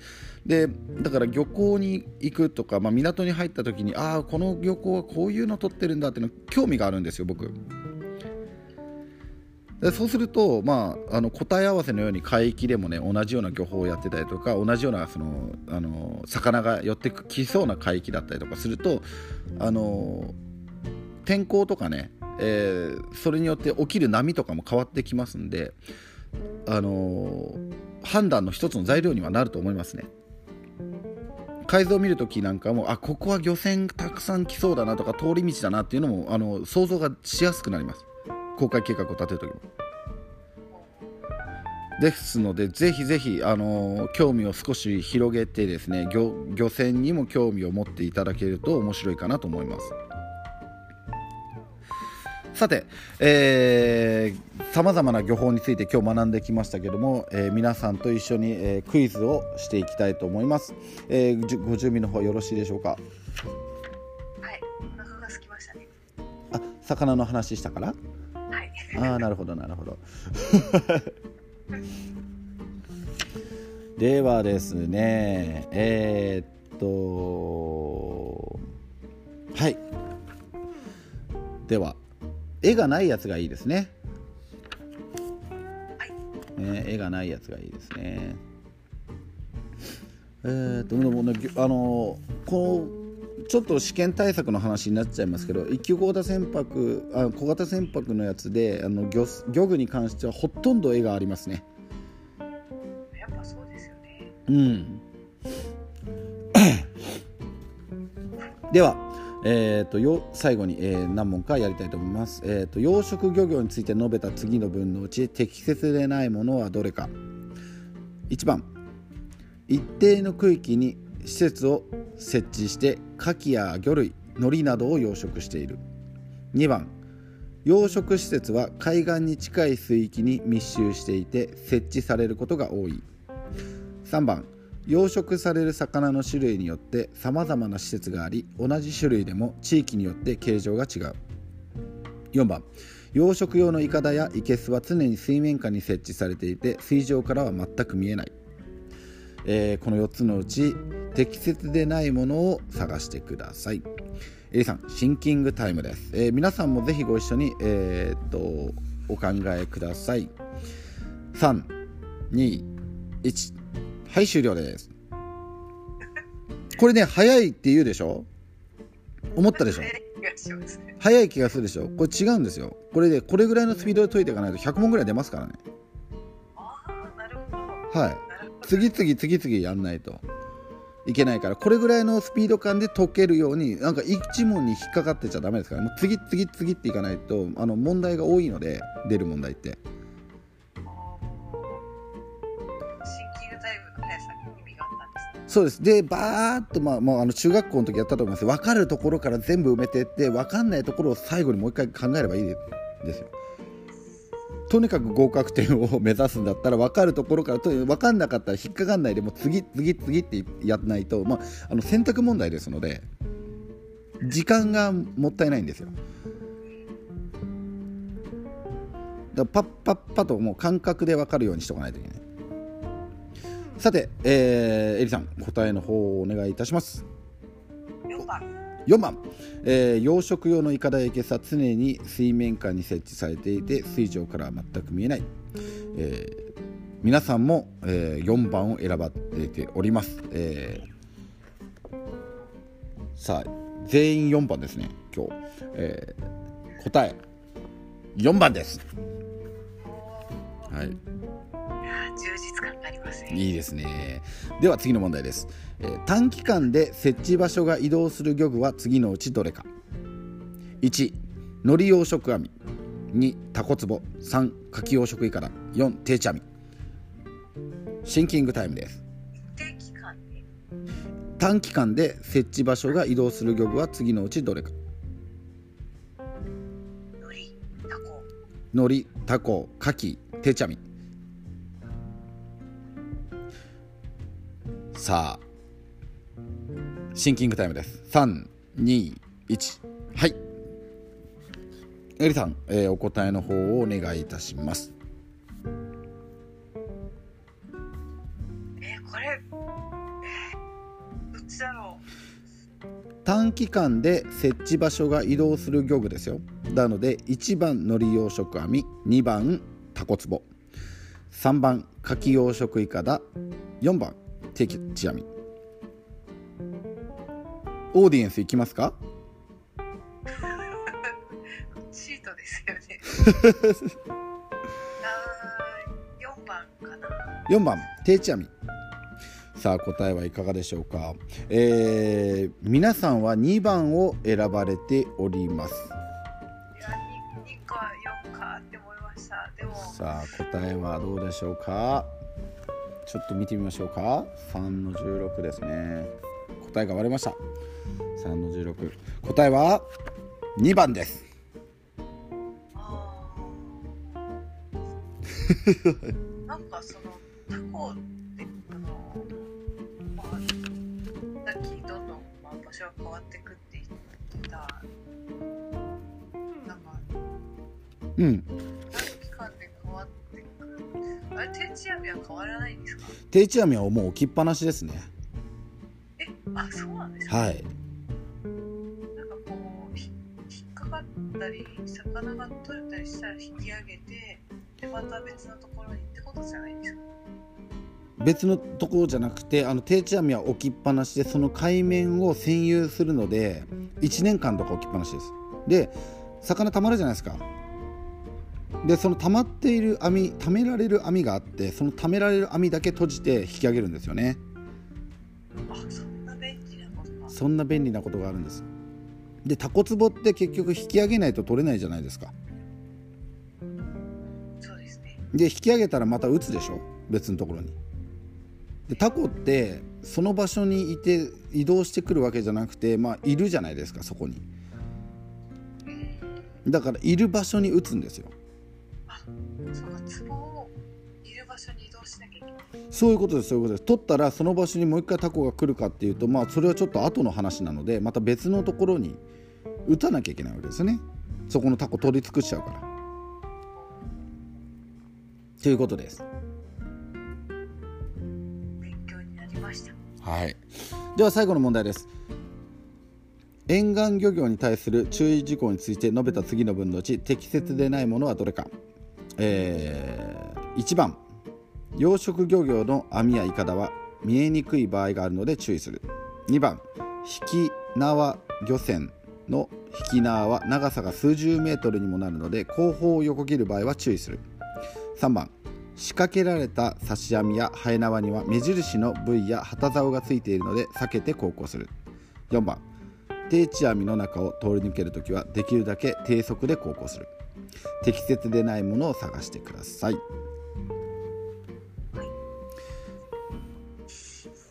Speaker 1: でだから漁港に行くとか、まあ、港に入った時にああこの漁港はこういうの取ってるんだっていうの興味があるんですよ僕でそうすると、まあ、あの答え合わせのように海域でもね同じような漁法をやってたりとか同じようなそのあの魚が寄ってきそうな海域だったりとかするとあの天候とかね、えー、それによって起きる波とかも変わってきますんで、あの判断の一つの材料にはなると思いますね。改造を見るときなんかもあここは漁船たくさん来そうだなとか通り道だなっていうのもあの想像がしやすくなります公開計画を立てるときも。ですのでぜひぜひ、あの興味を少し広げてですね漁漁船にも興味を持っていただけると面白いかなと思います。さて、えさまざまな漁法について今日学んできましたけども、えー、皆さんと一緒に、えー、クイズをしていきたいと思います、えー、ご準備の方よろしいでしょうか？はい。
Speaker 2: お腹が空きましたね。
Speaker 1: あ魚の話したから？
Speaker 2: はい。
Speaker 1: ああなるほどなるほど。[LAUGHS] ではですねえー、っとはい。では絵がないやつがいいですね。ね絵がないやつがいいですね。えーと、でもね、あのこのちょっと試験対策の話になっちゃいますけど一級小型船舶あ小型船舶のやつであの漁漁具に関してはほとんど絵がありますね。
Speaker 2: やっぱそうですよね。
Speaker 1: うん。[COUGHS] ではえーと、よ最後に、えー、何問かやりたいと思います、えーと、養殖漁業について述べた次の文のうち適切でないものはどれか。1番。一定の区域に施設を設置して牡蠣や魚類海苔などを養殖している。2番。養殖施設は海岸に近い水域に密集していて設置されることが多い。3番。養殖される魚の種類によってさまざまな施設があり同じ種類でも地域によって形状が違う。4番。養殖用のいかだやいけすは常に水面下に設置されていて水上からは全く見えない、えー、この4つのうち適切でないものを探してください。エリさんシンキングタイムです、えー、皆さんもぜひご一緒に、えー、っとお考えください。321はい終了です。これね早いって言うでしょ？思ったでしょ？早い気がするでしょ？これ違うんですよ。これでこれぐらいのスピードで解いていかないと100問ぐらい出ますからね。はい。次々次々やんないと。いけないから。これぐらいのスピード感で解けるようになんか1問に引っかかってちゃダメですから。もう次々次っていかないとあの問題が多いので出る問題って。そうです。でバーっと、まあ、まあ、あの中学校の時やったと思います。分かるところから全部埋めていって分かんないところを最後にもう一回考えればいいですよ。とにかく合格点を目指すんだったら分かるところからと分かんなかったら引っかかんないでもう次次次ってやらないと、まあ、あの選択問題ですので時間がもったいないんですよ。だパッパッパともう感覚で分かるようにしておかないといけない。さて、えー、エリさん答えの方をお願いいたします。
Speaker 2: 4番。
Speaker 1: 4番、えー、養殖用のいかだやけさ常に水面下に設置されていて水上からは全く見えない、えー、皆さんも、えー、4番を選ばれております、えー、さあ全員4番ですね今日、えー、答え4番です。はい。
Speaker 2: 充実
Speaker 1: いいですね。では次の問題です、えー短期間で設置場所が移動する漁具は次のうちどれか。1海苔養殖網。2タコツボ3カキ養殖イカダ4定置網。シンキングタイムです。短期間で設置場所が移動する漁具は次のうちどれか。
Speaker 2: 海苔タコ。
Speaker 1: 海苔タコカキ定置網さあシンキングタイムです。321はい。エリさん、えーお答えの方をお願いいたします。
Speaker 2: えー、これえー、どっちだろ
Speaker 1: 短期間で設置場所が移動する漁具ですよ。なので1番海苔養殖網2番タコツボ。3番カキ養殖イカダ4番定置網。オーディエンスいきますか？
Speaker 2: う [LAUGHS] シートですよね。[LAUGHS] あー4番かな。
Speaker 1: 4番定置網。さあ答えはいかがでしょうか、えー皆さんは2番を選ばれております。
Speaker 2: いや 2, 2か4かって思いました。でも
Speaker 1: さあ答えはどうでしょうか？ちょっと見てみましょうか。3の16ですね。答えが割れました。3の16答えは2番です。
Speaker 2: なんかそのタコってあのまあさっきどんどん、まあ、場所が変わってくって言ってたなんか
Speaker 1: うん
Speaker 2: れ定置網は変わらないんですか？
Speaker 1: 定置網はもう置きっぱなしですね。
Speaker 2: えあそうなんですか、
Speaker 1: はい。
Speaker 2: なんかこうひ引っかかったり魚が取れたりしたら引き上げてでまた別のところにってことじゃないですか？
Speaker 1: 別のところじゃなくてあの定置網は置きっぱなしでその海面を占有するので1年間とか置きっぱなしです。で魚たまるじゃないですかでその溜まっている網溜められる網があってその溜められる網だけ閉じて引き上げるんですよね。
Speaker 2: あそんな便利なことが
Speaker 1: そんな便利なことがあるんです。でタコツボって結局引き上げないと取れないじゃないですか。
Speaker 2: そうですね。
Speaker 1: で引き上げたらまた打つでしょ？別のところに。でタコってその場所にいて移動してくるわけじゃなくてまあいるじゃないですかそこに。だからいる場所に打つんですよ
Speaker 2: そうか壺をいる場所に移動しなきゃいけない。
Speaker 1: そういうことですそういうことです。取ったらその場所にもう一回タコが来るかっていうとまあそれはちょっと後の話なのでまた別のところに打たなきゃいけないわけですよね。そこのタコ取り尽くしちゃうから。ということです。
Speaker 2: 勉強になりました。
Speaker 1: はい、では最後の問題です。沿岸漁業に対する注意事項について述べた次の文のうち適切でないものはどれか、えー1番。養殖漁業の網やイカダは見えにくい場合があるので注意する。2番。引き縄漁船の引き縄は長さが数十メートルにもなるので後方を横切る場合は注意する。3番。仕掛けられた刺し網やハエ縄には目印の部位や旗竿がついているので避けて航行する。4番。定置網の中を通り抜けるときはできるだけ低速で航行する。適切でないものを探してください。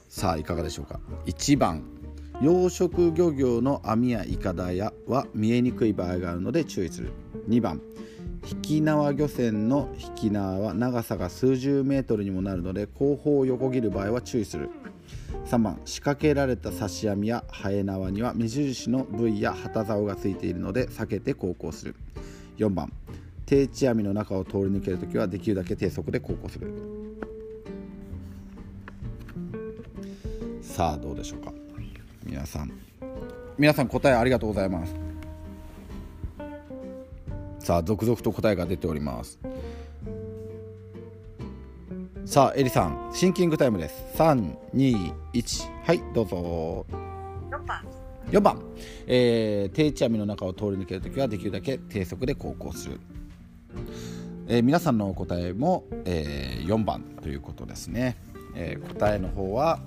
Speaker 1: さあいかがでしょうか。1番養殖漁業の網やイカダやは見えにくい場合があるので注意する。2番引き縄漁船の引き縄は長さが数十メートルにもなるので後方を横切る場合は注意する。3番仕掛けられた刺し網やハエ縄には目印の部位や旗竿がついているので避けて航行する。4番。定置網の中を通り抜けるときはできるだけ低速で航行する。さあどうでしょうか。皆さん。皆さん答えありがとうございます。さあ続々と答えが出ております。さあエリさんシンキングタイムです。321はいどうぞ。
Speaker 2: 4番、
Speaker 1: えー定置網の中を通り抜けるときはできるだけ低速で航行するえー皆さんのお答えも、え4番ということですね、えー答えの方は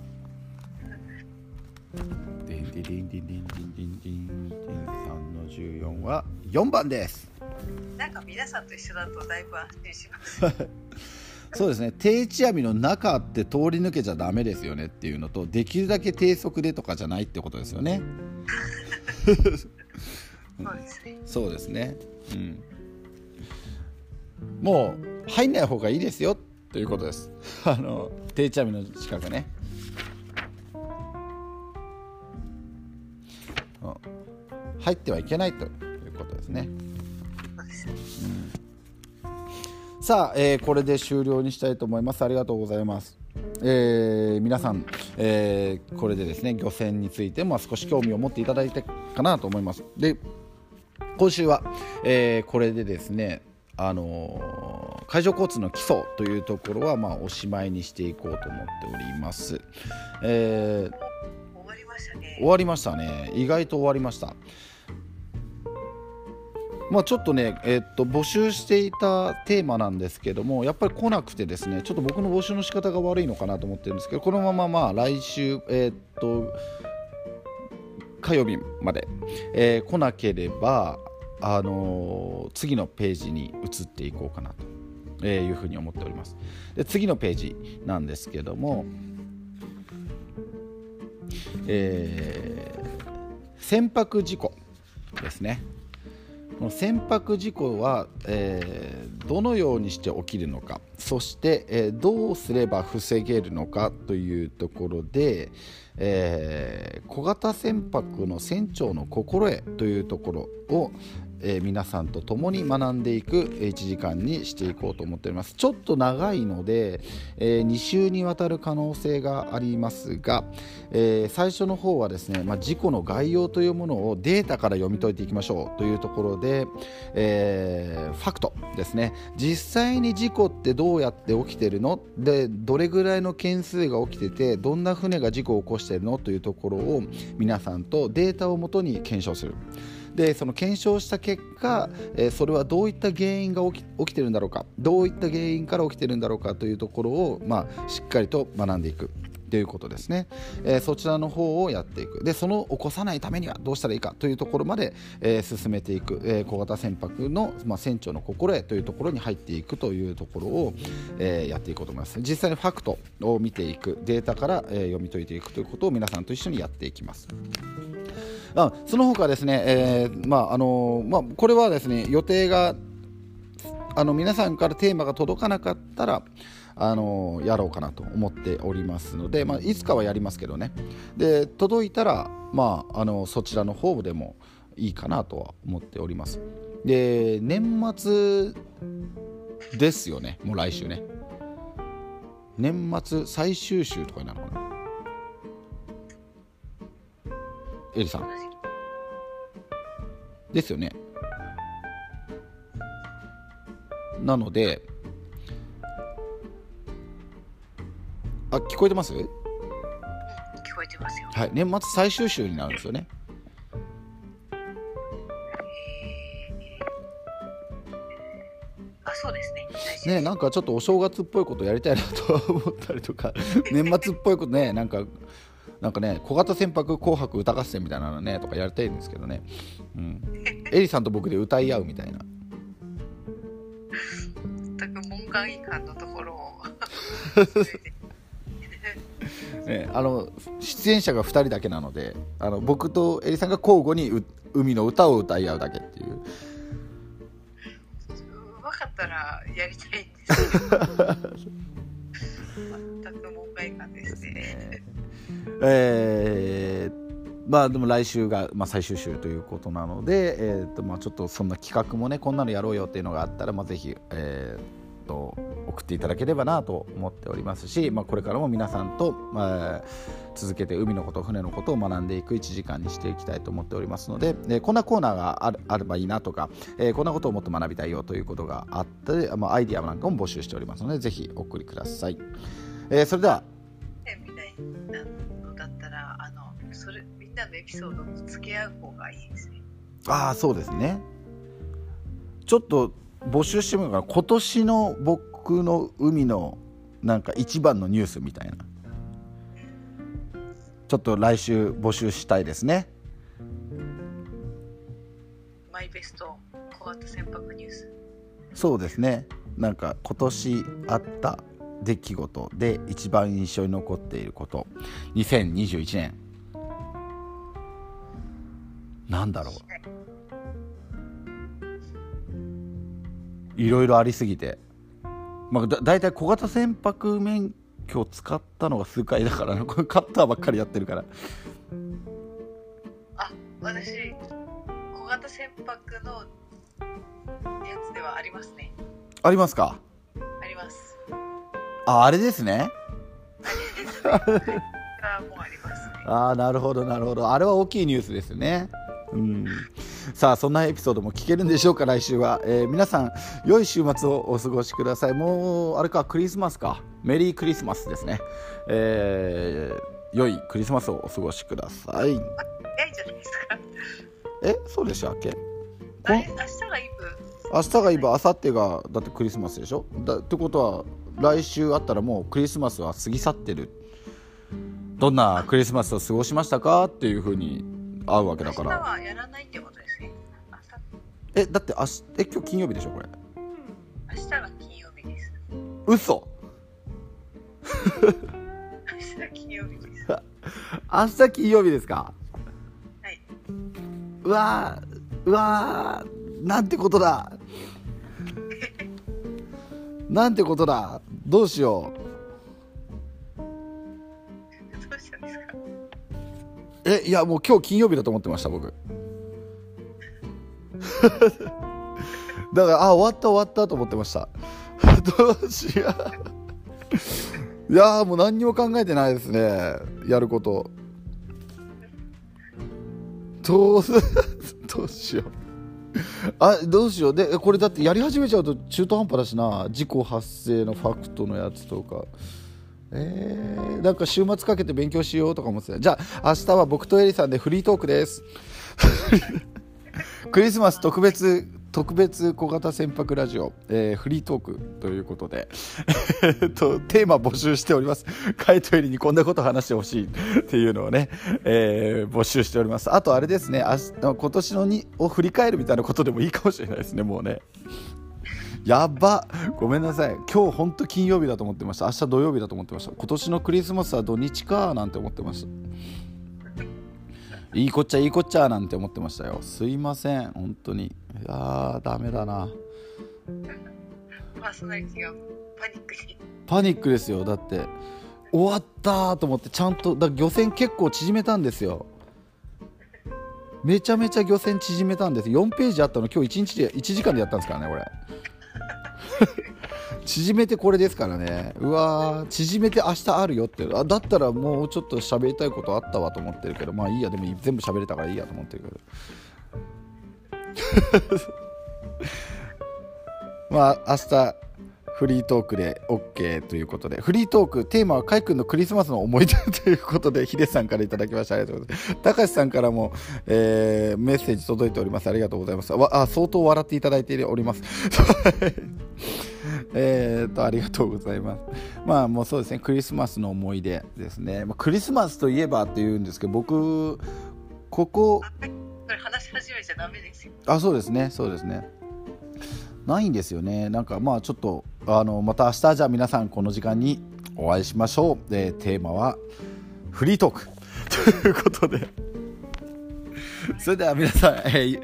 Speaker 1: ディンディディンディンディンディンディンディンディン3の14は4番です
Speaker 2: なんか皆さんと一緒だとだいぶ安心します。
Speaker 1: そうですね。定置網の中って通り抜けちゃダメですよねっていうのとできるだけ低速でとかじゃないってことですよね。
Speaker 2: そうですね。
Speaker 1: もう入んない方がいいですよということです。あの定置網の近くね。うん入ってはいけないということですね。さあ、えーこれで終了にしたいと思います。ありがとうございます。えー皆さん、えーこれでですね漁船についても少し興味を持っていただいてかなと思います。で今週は、えーこれでですねあのー海上交通の基礎というところは、まあ、おしまいにしていこうと思っております、えー
Speaker 2: 終わりましたね。
Speaker 1: 終。わりましたね。意外と終わりましたまあちょっとね、えっと募集していたテーマなんですけどもやっぱり来なくてですねちょっと僕の募集の仕方が悪いのかなと思ってるんですけどこのまままあ来週えっと火曜日まで、えー来なければあのー次のページに移っていこうかなと、えーいうふうに思っております。で次のページなんですけどもえー船舶事故ですね。この船舶事故は、えーどのようにして起きるのかそして、えーどうすれば防げるのかというところで、えー小型船舶の船長の心得というところを、えー皆さんと共に学んでいく1時間にしていこうと思っております。ちょっと長いので、え2週にわたる可能性がありますが、えー最初の方はですね、まあ、事故の概要というものをデータから読み解いていきましょうというところで、えーファクトですね。実際に事故ってどうやって起きてるの？でどれぐらいの件数が起きててどんな船が事故を起こしてるの？というところを皆さんとデータをもとに検証する。でその検証した結果、えーそれはどういった原因が起き起きてるんだろうか。どういった原因から起きてるんだろうかというところを、まあ、しっかりと学んでいく。ということですね、えーそちらの方をやっていく。でその起こさないためにはどうしたらいいかというところまで、えー進めていく、えー小型船舶の、まあ、船長の心得というところに入っていくというところを、えーやっていこうと思います。実際にファクトを見ていく。データから、えー読み解いていくということを皆さんと一緒にやっていきます。あその他ですね、えーまああのまあ、これはですね予定があの皆さんからテーマが届かなかったらあのやろうかなと思っておりますので、まあ、いつかはやりますけどね。で届いたら、まあ、あのそちらの方でもいいかなとは思っております。で年末ですよね。もう来週ね。年末最終週とかになるのかな。エリさん。ですよね。なのであ聞こえてます？
Speaker 2: 聞こえてますよ。
Speaker 1: はい年末最終週になるんですよね。
Speaker 2: あ、そうですね。
Speaker 1: ねなんかちょっとお正月っぽいことやりたいなとは思ったりとか [LAUGHS] 年末っぽいことねなんかなんかね小型船舶紅白歌合戦みたいなのねとかやりたいんですけどね、うん、[LAUGHS] エリさんと僕で歌い合うみたいな。[LAUGHS]
Speaker 2: 全く門外観のところを。
Speaker 1: ね、あの出演者が2人だけなのであの僕とエリさんが交互にう海の歌を歌い合うだけっていう
Speaker 2: 分かったらやりたいんですけど。全く門外観ですね。
Speaker 1: えーまあでも来週が、まあ、最終週ということなので、えーとまあ、ちょっとそんな企画もねこんなのやろうよっていうのがあったら、まあ、ぜひ、えーと送っていただければなと思っておりますし、まあ、これからも皆さんと、まあ、続けて海のこと船のことを学んでいく1時間にしていきたいと思っておりますので、えーこんなコーナーがあるあればいいなとか、えーこんなことをもっと学びたいよということがあって、まあ、アイディアなんかも募集しておりますのでぜひお送りください。えーそれでは
Speaker 2: ねみたいなのだったら、あの、それ、みんなのエピソードを付け合う方がいいですね。
Speaker 1: ああそうですねちょっと募集してもいいかな今年の僕の海のなんか一番のニュースみたいな。ちょっと来週募集したいですね。
Speaker 2: マイベスト小型船舶ニュース。
Speaker 1: そうですね。なんか今年あった出来事で一番印象に残っていること。2021年。なんだろういろいろありすぎて、まあ、だ大体小型船舶免許を使ったのが数回だからな。これカッターばっかりやってるから。
Speaker 2: あ私小型船舶のやつではありますね。
Speaker 1: ありますか？
Speaker 2: あります。
Speaker 1: ああれですね。[LAUGHS]
Speaker 2: ありますねあもうありますね。
Speaker 1: ああなるほどなるほど。あれは大きいニュースですねうん。さあそんなエピソードも聞けるんでしょうか来週は、えー皆さん良い週末をお過ごしください。もうあれかクリスマスか。メリークリスマスですね。えー良いクリスマスをお過ごしください。えそうでしたっけ？
Speaker 2: 明日がイブ。
Speaker 1: 明日がイブ明後日がだってクリスマスでしょ？だってことは来週あったらもうクリスマスは過ぎ去ってる。どんなクリスマスを過ごしましたか？っていうふうに会うわけだか
Speaker 2: 明日
Speaker 1: ら
Speaker 2: はやらないってことですね。明
Speaker 1: えだって明日え今日金曜日でしょこれ。
Speaker 2: 日明日が金曜日です。
Speaker 1: 嘘。
Speaker 2: 明日が金曜日です。[LAUGHS]
Speaker 1: 明日金曜日ですか？
Speaker 2: はい。う
Speaker 1: わーうわーなんてことだ。[LAUGHS] なんてことだ。どうしよ
Speaker 2: う
Speaker 1: えいやもう今日金曜日だと思ってました僕。[LAUGHS] だからあ終わった終わったと思ってました。[LAUGHS] どうしよう。いやーもう何にも考えてないですね。やること。どう [LAUGHS] どうしよう。あどうしよう。でえこれだってやり始めちゃうと中途半端だしな。事故発生のファクトのやつとかえー、なんか週末かけて勉強しようとか思ってたじゃあ明日は僕とエリさんでフリートークです。[LAUGHS] クリスマス特別特別小型船舶ラジオ、えーフリートークということで。え [LAUGHS] っとテーマ募集しております。カイトエリにこんなこと話してほしいっていうのをね、えー募集しております。あとあれですね。明日今年のにを振り返るみたいなことでもいいかもしれないですねもうね。やば。ごめんなさい。今日本当金曜日だと思ってました。明日土曜日だと思ってました。今年のクリスマスは土日かなんて思ってました。いいこっちゃいいこっちゃなんて思ってましたよ。すいません。本当に。いやーダメだな。
Speaker 2: パーソナリティがパニックに。
Speaker 1: パニックですよ。だって終わったーと思ってちゃんとだ漁船結構縮めたんですよ。めちゃめちゃ漁船縮めたんです。4ページあったの今日1日で1時間でやったんですからねこれ [LAUGHS] 縮めてこれですからね。うわ縮めて明日あるよって。あだったらもうちょっと喋りたいことあったわと思ってるけどまあいいやでも全部喋れたからいいやと思ってるけど。[LAUGHS] まあ明日フリートークで OK ということでフリートークテーマはカイ君のクリスマスの思い出ということでヒデさんからいただきました。ありがとうございます。高橋さんからも、えーメッセージ届いております。ありがとうございます。わあ相当笑っていただいております。[LAUGHS] えーとありがとうございます。まあもうそうですね。クリスマスの思い出ですね、まあ、クリスマスといえばっていうんですけど僕ここ
Speaker 2: あ話し始めちゃダメですよ。
Speaker 1: あそうですね。そうですねないんですよね。なんかまあちょっとあのまた明日じゃあ皆さんこの時間にお会いしましょう。でテーマはフリートーク。[LAUGHS] ということで。[LAUGHS] それでは皆さん、えー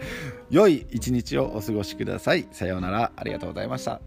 Speaker 1: 良い一日をお過ごしください。さようなら。ありがとうございました。